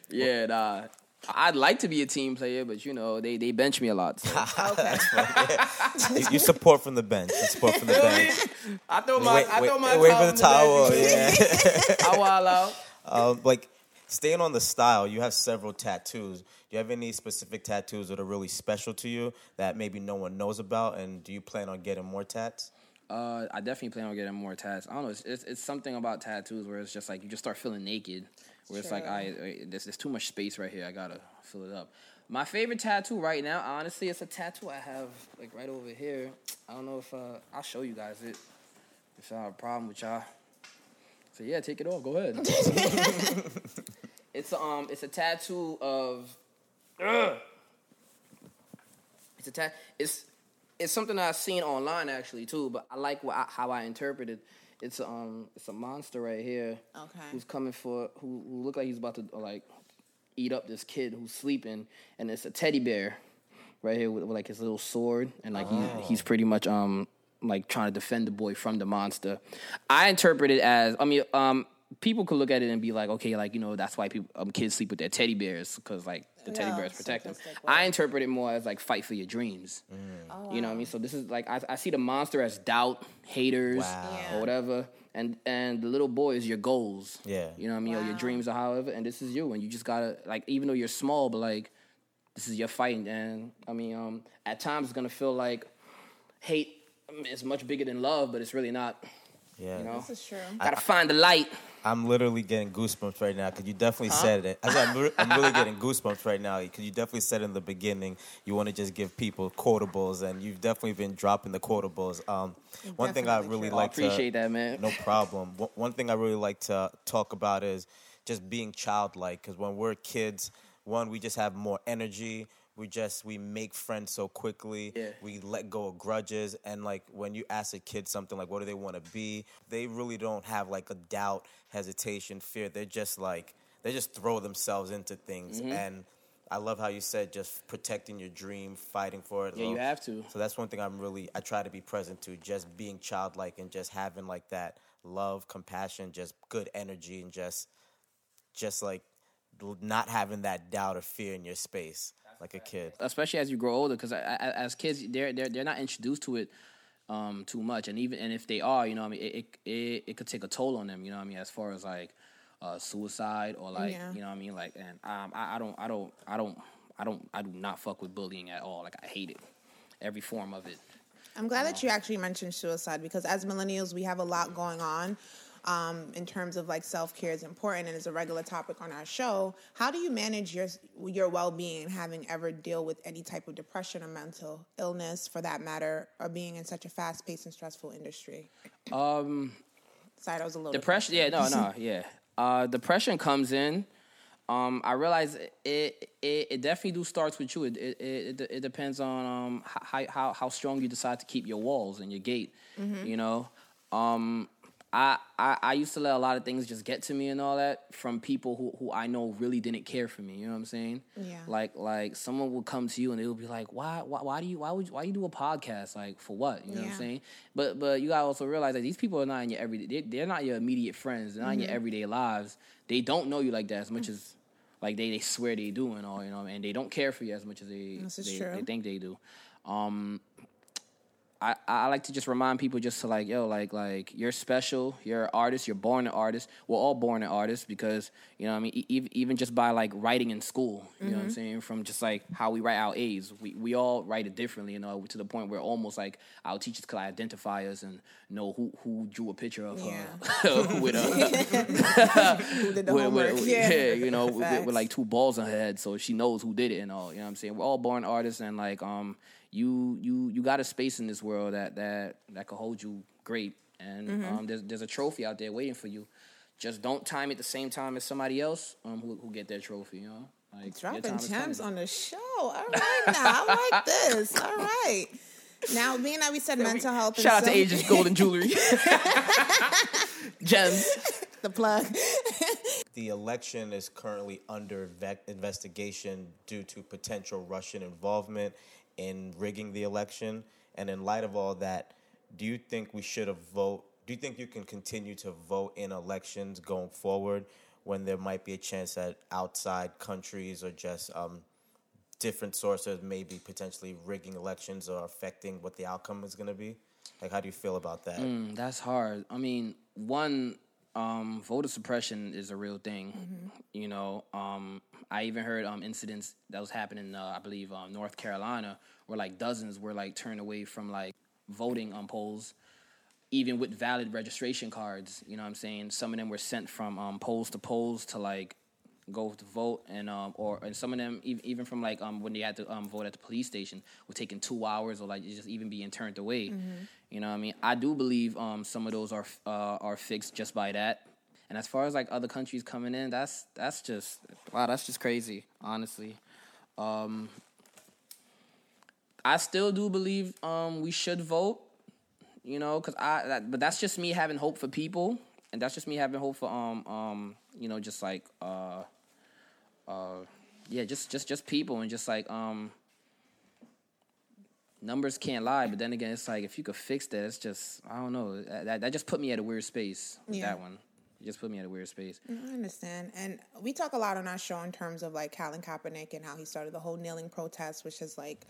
yeah, nah. I'd like to be a team player, but you know they they bench me a lot. so. okay. You, you support from the bench. You support from the bench. I throw my Wait, I throw my wait towel for the towel. in Yeah. I wild out. Um, like staying on the style, you have several tattoos. Do you have any specific tattoos that are really special to you that maybe no one knows about? And do you plan on getting more tats? Uh, I definitely plan on getting more tats. I don't know. It's, it's, it's something about tattoos where it's just like you just start feeling naked. Where it's like I, there's, there's too much space right here. I gotta fill it up. My favorite tattoo right now, honestly, it's a tattoo I have like right over here. I don't know if uh, I'll show you guys it. If I have a problem with y'all, so yeah, take it off. Go ahead. it's um, it's a tattoo of. Ugh. It's a ta- It's it's something I've seen online actually too, but I like what I, how I interpret it. It's um it's a monster right here. Okay. Who's coming for who who look like he's about to like eat up this kid who's sleeping, and it's a teddy bear right here with, with like his little sword, and like he's he's pretty much um like trying to defend the boy from the monster. I interpret it as I mean um people could look at it and be like okay like you know that's why people um, kids sleep with their teddy bears because like the teddy Yeah, bears protect them. simplistic I interpret it more as like fight for your dreams. You know what I mean? So this is like I, I see the monster as doubt, haters, Wow. Yeah. or whatever, and and the little boy is your goals. Yeah. You know what I mean? Or your dreams or however, and this is you, and you just gotta like even though you're small, but like this is your fight, and I mean um at times it's gonna feel like hate is much bigger than love, but it's really not. Yeah. You know, This is true. gotta find the light. I'm literally getting goosebumps right now because you definitely said it. I said, I'm, re- really getting goosebumps right now because you definitely said in the beginning you want to just give people quotables, and you've definitely been dropping the quotables. Um, one thing I really true. like Appreciate to, that, man. No problem. One thing I really like to talk about is just being childlike because when we're kids, one, we just have more energy. We just we make friends so quickly. Yeah. We let go of grudges and like when you ask a kid something like what do they want to be, they really don't have like a doubt, hesitation, fear. They're just like they just throw themselves into things Mm-hmm. and I love how you said just protecting your dream, fighting for it. Yeah, you have to. So that's one thing I'm really I try to be present to, just being childlike and just having like that love, compassion, just good energy and just just like not having that doubt or fear in your space like a kid. especially as you grow older because as kids they're they're they're not introduced to it um too much. And even and if they are you know what i mean it, it it it could take a toll on them you know what i mean as far as like uh suicide or like Yeah. you know what i mean like and um I, I don't i don't i don't i don't i do not fuck with bullying at all. Like i hate it. Every form of it. I'm glad that you actually mentioned suicide because as millennials, we have a lot going on um, in terms of like self care is important and is a regular topic on our show. How do you manage your your well being, having ever deal with any type of depression or mental illness, for that matter, or being in such a fast paced and stressful industry? um Sorry, that was a little depression yeah no no yeah uh depression comes in um i realize it it, it definitely do starts with you it it, it, it depends on um how, how how strong you decide to keep your walls and your gate you know um I, I I used to let a lot of things just get to me and all that from people who, who I know really didn't care for me. You know what I'm saying? Yeah. Like like someone will come to you and it would be like, why why why do you why would you, why you do a podcast like for what? You know what I'm saying? But but you gotta also realize that these people are not in your everyday. They, they're not your immediate friends. They're not Mm-hmm. your everyday lives. They don't know you like that as much as like they, they swear they do and all. You know, and they don't care for you as much as they they, they think they do. Um, I, I like to just remind people just to like yo like like you're special you're an artist you're born an artist we're all born an artist because you know what I mean e- even just by like writing in school you know what I'm saying from just like how we write our A's we we all write it differently you know to the point where almost like our teachers could identify us and know who who drew a picture of Yeah. her with a Who did the with, with- yeah. yeah, you know, with, with, with, like two balls on her head, so she knows who did it and all. You know what I'm saying? We're all born artists, and like, um, you you you got a space in this world that that that could hold you great, and Mm-hmm. um, there's there's a trophy out there waiting for you. Just don't time it the same time as somebody else um who, who get their trophy. You know, like Dropping gems on the show. All right, now I like this. All right. Now, being that we said mental health, and Shout out to self- Asia's Golden Jewelry, gems. the plug. The election is currently under ve- investigation due to potential Russian involvement in rigging the election. And in light of all that, do you think we should vote? Do you think you can continue to vote in elections going forward when there might be a chance that outside countries or just um, different sources may be potentially rigging elections or affecting what the outcome is going to be? Like, how do you feel about that? Mm, that's hard. I mean, one, um, voter suppression is a real thing. You know, um, I even heard um, incidents that was happening, uh, I believe, um, North Carolina, where like dozens were like turned away from like voting on polls, even with valid registration cards. You know what I'm saying? Some of them were sent from um, polls to polls to like go to vote, and um, or and some of them even, even from like um, when they had to um, vote at the police station were taking two hours or like just even being turned away. You know what I mean? I do believe um, some of those are uh, are fixed just by that. And as far as like other countries coming in, that's that's just wow, that's just crazy, honestly. Um, I still do believe um, we should vote, you know, because I. That, but that's just me having hope for people, and that's just me having hope for um um you know just like uh uh yeah just just just people and just like um numbers can't lie. But then again, it's like if you could fix that, it's just I don't know. That that just put me at a weird space. With Yeah. That one. It just put me at a weird space. I understand. And we talk a lot on our show in terms of like Colin Kaepernick and how he started the whole kneeling protest, which has like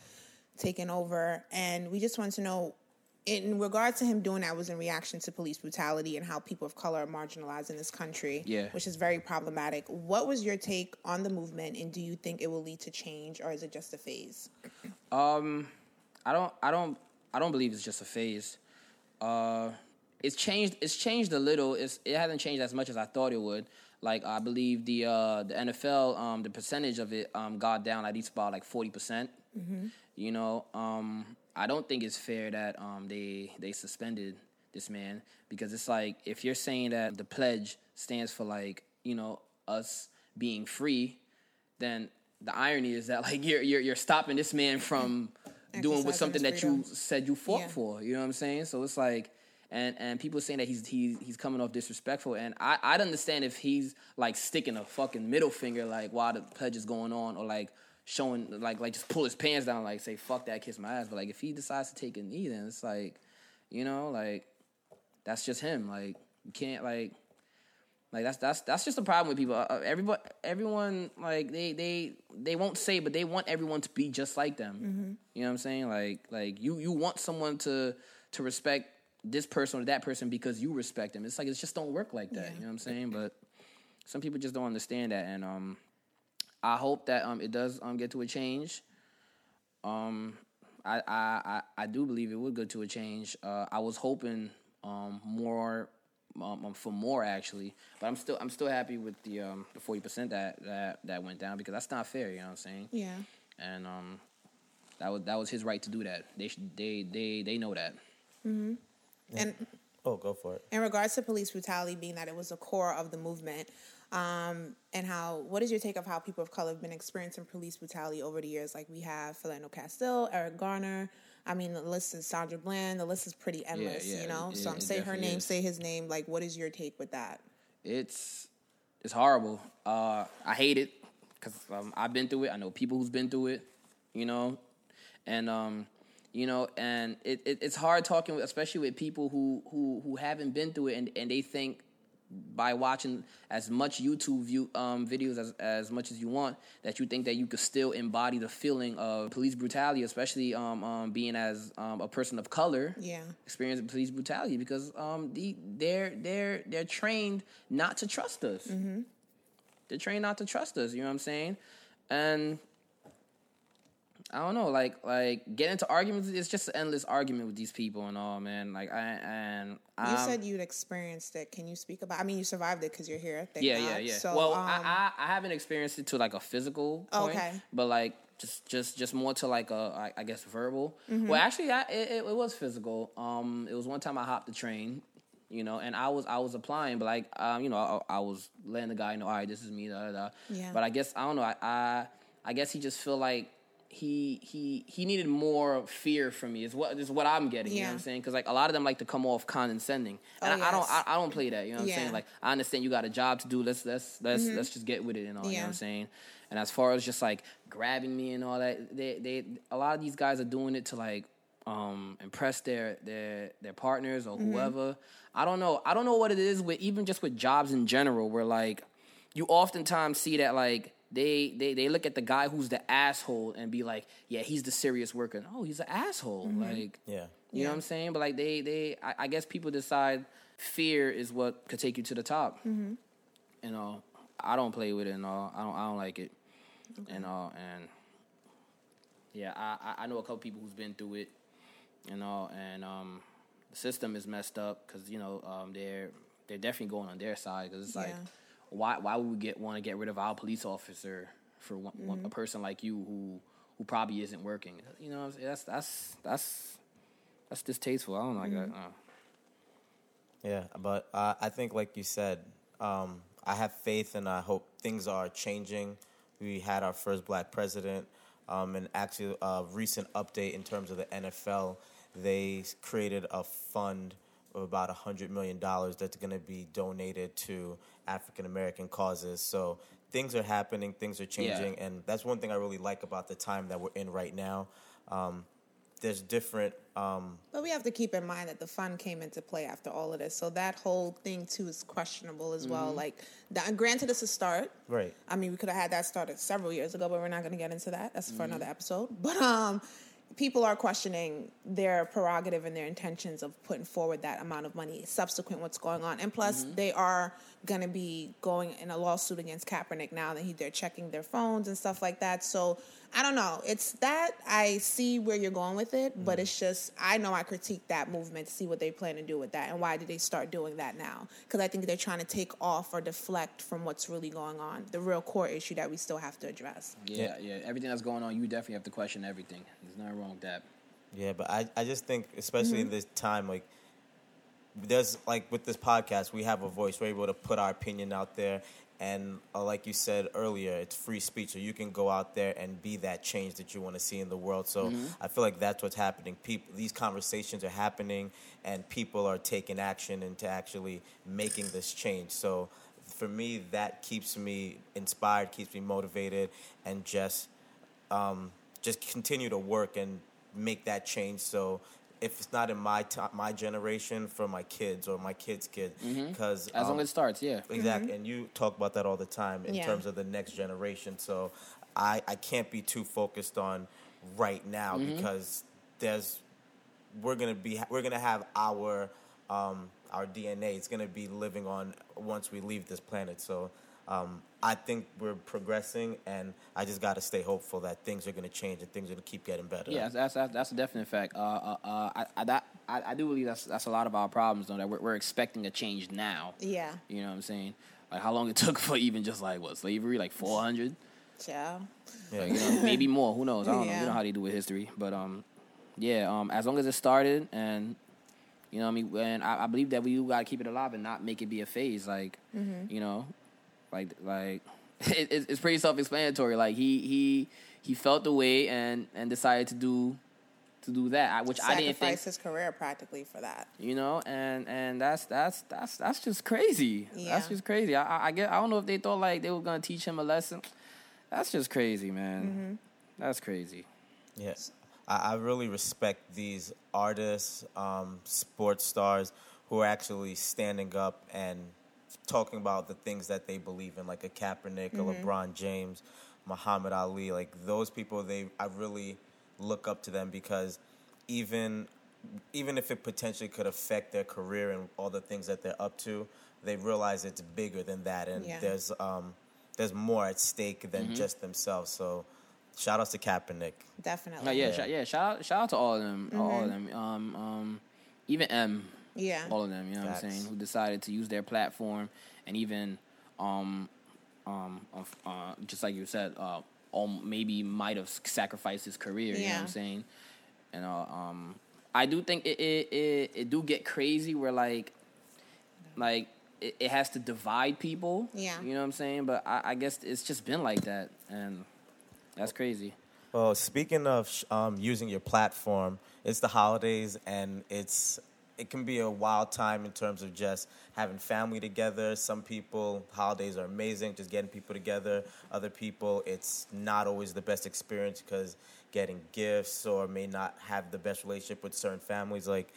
taken over. And we just want to know, in regards to him doing that, was in reaction to police brutality and how people of color are marginalized in this country, Yeah. which is very problematic. What was your take on the movement, and do you think it will lead to change, or is it just a phase? Um, I don't, I don't, I don't believe it's just a phase. Uh, it's changed. It's changed a little. It's it hasn't changed as much as I thought it would. Like I believe the uh, the NFL, um, the percentage of it um, got down at least about like forty percent. You know, um, I don't think it's fair that um, they they suspended this man because it's like if you're saying that the pledge stands for like you know us being free, then the irony is that like you're you're, you're stopping this man from doing with something that you said you fought Yeah. for. You know what I'm saying? So it's like, and and people saying that he's he's he's coming off disrespectful, and I I'd understand if he's like sticking a fucking middle finger like while the pledge is going on, or like showing like like just pull his pants down, like say fuck that, kiss my ass. But like if he decides to take a knee, then it's like, you know, like that's just him. Like you can't like. Like that's that's that's just a problem with people. Uh, everybody, everyone, like they they they won't say, but they want everyone to be just like them. You know what I'm saying? Like like you you want someone to to respect this person or that person because you respect them. It's like it just don't work like that. You know what I'm saying? But some people just don't understand that, and um, I hope that um it does um get to a change. Um, I I I, I do believe it would go to a change. Uh, I was hoping um more um, um, for more actually, but I'm still I'm still happy with the um the forty percent that that that went down because that's not fair. You know what I'm saying? Yeah. And um, that was that was his right to do that. They should they they they know that. And Oh, go for it. in regards to police brutality being that it was a core of the movement, um, and how what is your take of how people of color have been experiencing police brutality over the years? Like we have Philando Castile, Eric Garner. I mean, the list is Sandra Bland. The list is pretty endless, yeah, you know. it- so I'm say her name, is. say his name. Like, what is your take with that? it's it's horrible. Uh, I hate it because um, I've been through it. I know people who's been through it, you know, and um, you know, and it, it it's hard talking, with, especially with people who who who haven't been through it, and and they think by watching as much YouTube view um, videos as as much as you want that you think that you could still embody the feeling of police brutality, especially um, um, being as um, a person of color Yeah. experiencing police brutality because um the they're they're they're trained not to trust us. They're trained not to trust us. You know what I'm saying? And I don't know, like like get into arguments. It's just an endless argument with these people and all, man. Like I and You um, said you'd experienced it. Can you speak about? I mean, you survived it because you're here. Yeah, God. yeah, yeah. So, well, um, I, I I haven't experienced it to like a physical point, Okay. but like just just just more to like a I, I guess verbal. Mm-hmm. Well, actually, I, it, it, it was physical. Um, it was one time I hopped the train, you know, and I was I was applying, but like um, you know, I, I was letting the guy know, all right, this is me, da da da. Yeah. But I guess I don't know. I I, I guess he just feel like. He he he needed more fear from me. Is what is what I'm getting. You know what I'm saying? Because like a lot of them like to come off condescending, and Oh, I, I don't. I, I don't play that. You know what I'm saying? Like I understand you got a job to do. Let's let's let's let's just get with it and all. You know what I'm saying? And as far as just like grabbing me and all that, they they a lot of these guys are doing it to like um impress their their their partners or whoever. I don't know. I don't know what it is with even just with jobs in general where like you oftentimes see that like they, they they look at the guy who's the asshole and be like, yeah, he's the serious worker. Oh, he's an asshole. Like Yeah. you know what I'm saying? But like they they I, I guess people decide fear is what could take you to the top. You know, I don't play with it and all. I don't I don't like it. And all and yeah, I I- I know a couple people who's been through it and all and um the system is messed up because you know um they're they're definitely going on their side because it's like Yeah. Why why would we get want to get rid of our police officer for one, one, a person like you who who probably isn't working? You know what that's that's that's that's distasteful. I don't like that. Uh. Yeah, but uh, I think, like you said, um, I have faith and I hope things are changing. We had our first black president, um, and actually, a recent update in terms of the NFL, they created a fund of about $100 million that's going to be donated to African American causes. So things are happening, things are changing, and that's one thing I really like about the time that we're in right now. Um, there's different. Um, But we have to keep in mind that the fund came into play after all of this, so that whole thing too is questionable as well. Like, that, granted, it's a start. Right. I mean, we could have had that started several years ago, but we're not going to get into that. That's for another episode. But um, people are questioning their prerogative and their intentions of putting forward that amount of money subsequent what's going on, and plus mm-hmm. they are going to be going in a lawsuit against Kaepernick now that he, they're checking their phones and stuff like that. So I don't know. It's that I see where you're going with it, but mm. it's just I know I critique that movement to see what they plan to do with that and why did they start doing that now? Because I think they're trying to take off or deflect from what's really going on, the real core issue that we still have to address. yeah yeah everything that's going on you definitely have to question everything there's nothing wrong with that Yeah, but I, I just think, especially in mm-hmm. this time, like, there's like with this podcast, we have a voice. We're able to put our opinion out there, And uh, like you said earlier, it's free speech, so you can go out there and be that change that you want to see in the world. So I feel like that's what's happening. People, these conversations are happening, and people are taking action into actually making this change. So for me, that keeps me inspired, keeps me motivated, and just um, just continue to work and make that change. So if it's not in my ti my generation, for my kids or my kids' kids, mm-hmm. because As long um, as it starts, yeah. Exactly, mm-hmm. and you talk about that all the time in Yeah. terms of the next generation. So I I can't be too focused on right now mm-hmm. because there's we're gonna be we're gonna have our um, our DNA. It's gonna be living on once we leave this planet. So. Um, I think we're progressing, and I just got to stay hopeful that things are going to change and things are going to keep getting better. Yeah, that's that's, that's a definite fact. Uh, uh, uh, I, I, that, I, I do believe that's that's a lot of our problems, though. That we're, we're expecting a change now. Yeah. You know what I'm saying? Like how long it took for even just like what slavery, like 400, Ciao. Yeah. like, you know, maybe more. Who knows? I don't know. Yeah. You know how they do with history, but um, yeah. Um, as long as it started, and you know, what I mean, and I, I believe that we gotta keep it alive and not make it be a phase. Like, Mm-hmm. you know, like like it, it's- it's pretty self-explanatory. Like he he he felt the way and and decided to do to do that, I- which I didn't think Sacrificed his career practically for that. you know, and and that's that's that's that's just crazy. Yeah. That's just crazy. I, I I get. I don't know if they thought like they were gonna teach him a lesson. That's just crazy, man. Mm-hmm. That's crazy. Yes, I, I really respect these artists, um, sports stars who are actually standing up and talking about the things that they believe in, like a Kaepernick, a LeBron James, Muhammad Ali. Like those people, they I really look up to them because even even if it potentially could affect their career and all the things that they're up to, they realize it's bigger than that, and Yeah. there's um, there's more at stake than just themselves. So, shout outs to Kaepernick. Definitely. No, yeah, Yeah. Shout, yeah. Shout out, shout out to all of them, all of them. Um, um, even M, Yeah. all of them. You know what I'm saying? Who decided to use their platform and even, um, um, uh, just like you said, uh, um, maybe might have sacrificed his career. You know what Yeah. I'm saying? And uh, um, I do think it it, it it do get crazy where like, like it, it has to divide people. Yeah. You know what I'm saying? But I, I guess it's just been like that, and that's crazy. Well, speaking of um, using your platform, it's the holidays, and it's it can be a wild time in terms of just having family together. Some people, holidays are amazing, just getting people together. Other people, it's not always the best experience because getting gifts or may not have the best relationship with certain families. Like,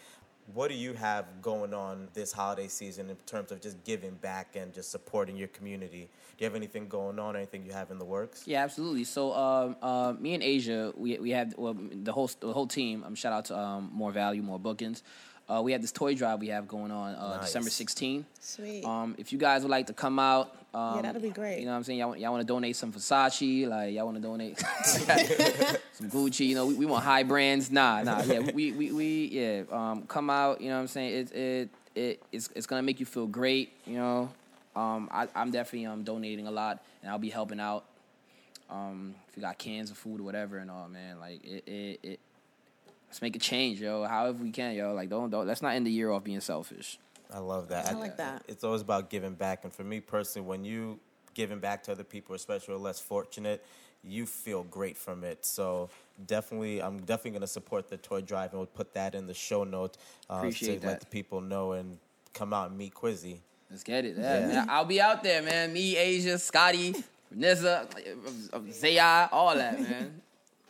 what do you have going on this holiday season in terms of just giving back and just supporting your community? Do you have anything going on? Anything you have in the works? Yeah, absolutely. So, um, uh, me and Asia, we we have well, the whole the whole team. Um, shout out to um, More Value, More Bookings. Uh, we have this toy drive we have going on uh, Nice. December 16th. Sweet. Um, if you guys would like to come out, um, Yeah, that'd be great. You know what I'm saying? Y'all, y'all want to donate some Versace, like y'all want to donate some Gucci. You know, we, we want high brands. Nah, nah. Yeah, we we, we yeah. Um, come out. You know what I'm saying? It it it it's it's gonna make you feel great. You know, um, I, I'm definitely um donating a lot, and I'll be helping out. Um, if you got cans of food or whatever and all, man, like it it. it Let's make a change, yo. However we can, yo. Like, don't, don't. Let's not end the year off being selfish. I love that. I like that. It's always about giving back, and for me personally, when you giving back to other people, especially less fortunate, you feel great from it. So definitely, I'm definitely going to support the toy drive, and we'll put that in the show notes uh, Appreciate to let the people know and come out and meet Quizzy. Let's get it. Yeah, Yeah. man. I'll be out there, man. Me, Asia, Scotty, Vanessa, uh, Zaya, all that, man.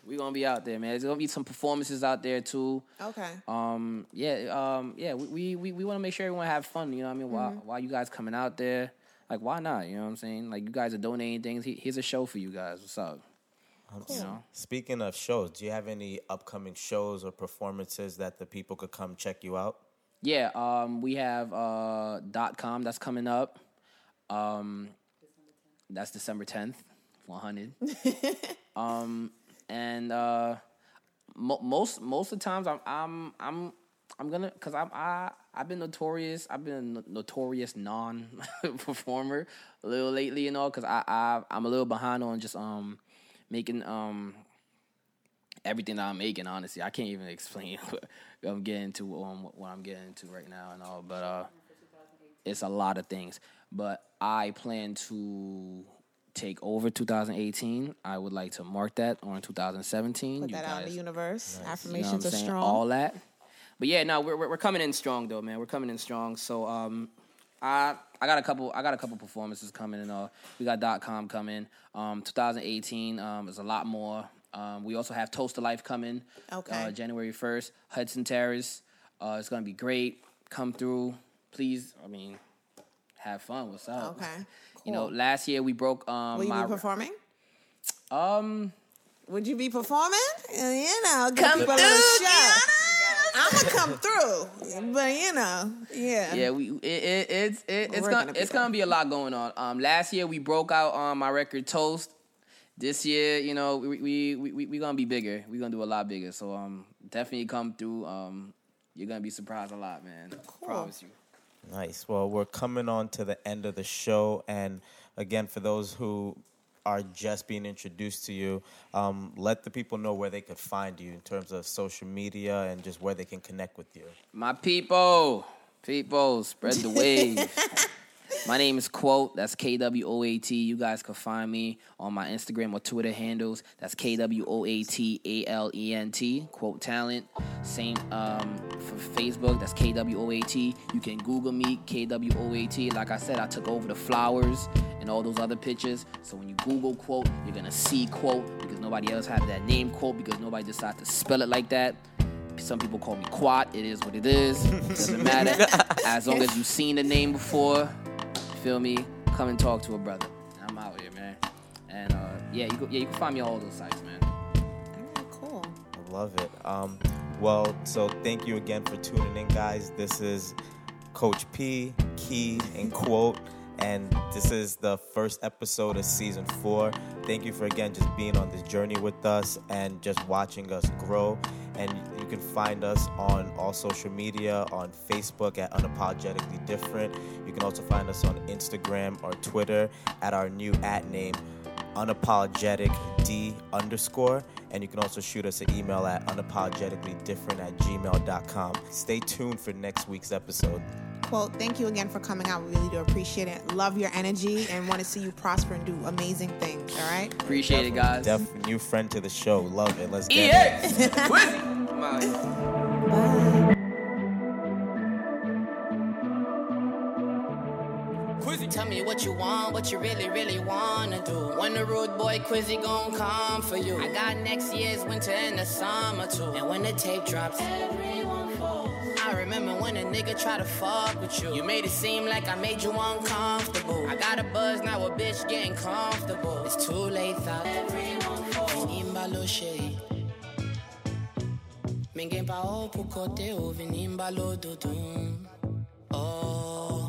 We gonna be out there, man. There's gonna be some performances out there too. okay. Um, yeah, um, yeah. We we, we, we want to make sure everyone have fun. You know what I mean? While while you guys coming out there, like why not? You know what I'm saying? Like you guys are donating things. Here's a show for you guys. What's up? You know? Speaking of shows, do you have any upcoming shows or performances that the people could come check you out? Yeah, um, we have uh, dot com that's coming up. Um, that's December tenth, one hundred. um, and uh, mo- most most of the times I'm I'm I'm I'm gonna because I'm I I've been notorious I've been a no- notorious non performer a little lately, you know, because I I I'm a little behind on just um making um everything that I'm making. Honestly, I can't even explain what I'm getting to um, what I'm getting to right now and all. But uh, it's a lot of things. But I plan to take over 2018. I would like to mark that on 2017. Put You that out in the universe. you know what Affirmations I'm are saying? strong. All that. But yeah, no, we're, we're coming in strong though, man. We're coming in strong. So um, I I got a couple I got a couple performances coming and uh we got dot com coming. Um, 2018 um is a lot more. Um, we also have Toast of Life coming. Okay. Uh, January 1st, Hudson Terrace. Uh, it's gonna be great. Come through, please. I mean, have fun. What's up? Okay. You know, last year we broke um Will you my be performing? um Would you be performing? Uh, You know, Come through. I'm gonna come through, but you know, yeah. Yeah, we it, it, it's it, it's We're gonna gonna it's be gonna be a lot going on. Um, last year we broke out on my record Toast. This year, you know, we we we we, we gonna be bigger. We are gonna do a lot bigger. So um, definitely come through. Um, you're gonna be surprised a lot, man. Promise you. Nice. Well, we're coming on to the end of the show, and again, for those who are just being introduced to you, um, let the people know where they could find you in terms of social media and just where they can connect with you. My people, people, spread the wave. my name is Kwoat. That's K W O A T. You guys can find me on my Instagram or Twitter handles. That's K W O A T A L E N T. Kwoat Talent. Same um, for Facebook. That's K W O A T. You can Google me K W O A T. Like I said, I took over the flowers and all those other pictures. So when you Google Kwoat, you're gonna see Kwoat because nobody else had that name Kwoat because nobody decided to spell it like that. Some people call me Quat. It is what it is. Doesn't matter. As long as you've seen the name before, feel me? Come and talk to a brother. I'm out here, man. And uh, yeah, you go, yeah, you can find me on all those sites, man. All right, cool. I love it. Um, well, so thank you again for tuning in, guys. This is Coach P, Key, and Kwoat, and this is the first episode of season four. Thank you for again just being on this journey with us and just watching us grow. And you can find us on all social media on Facebook at Unapologetically Different. You can also find us on Instagram or Twitter at our new at name unapologetic d underscore and you can also shoot us an email at unapologeticallydifferent at gmail.com stay tuned for next week's episode Well, thank you again for coming out. We really do appreciate it. Love your energy and want to see you prosper and do amazing things. All right. Appreciate it, guys. Def- new friend to the show love it let's get it EA! Come out here. Bye. Tell me what you want, what you really, really wanna do. When the rude boy Quizzy gon' come for you. I got next year's winter and the summer too. And when the tape drops, everyone falls. I remember when a nigga tried to fuck with you. You made it seem like I made you uncomfortable. I got a buzz now, a bitch getting comfortable. It's too late, thought everyone falls. Inimba shade. Mingen pa o pukote o vinimba lo dudum. Oh.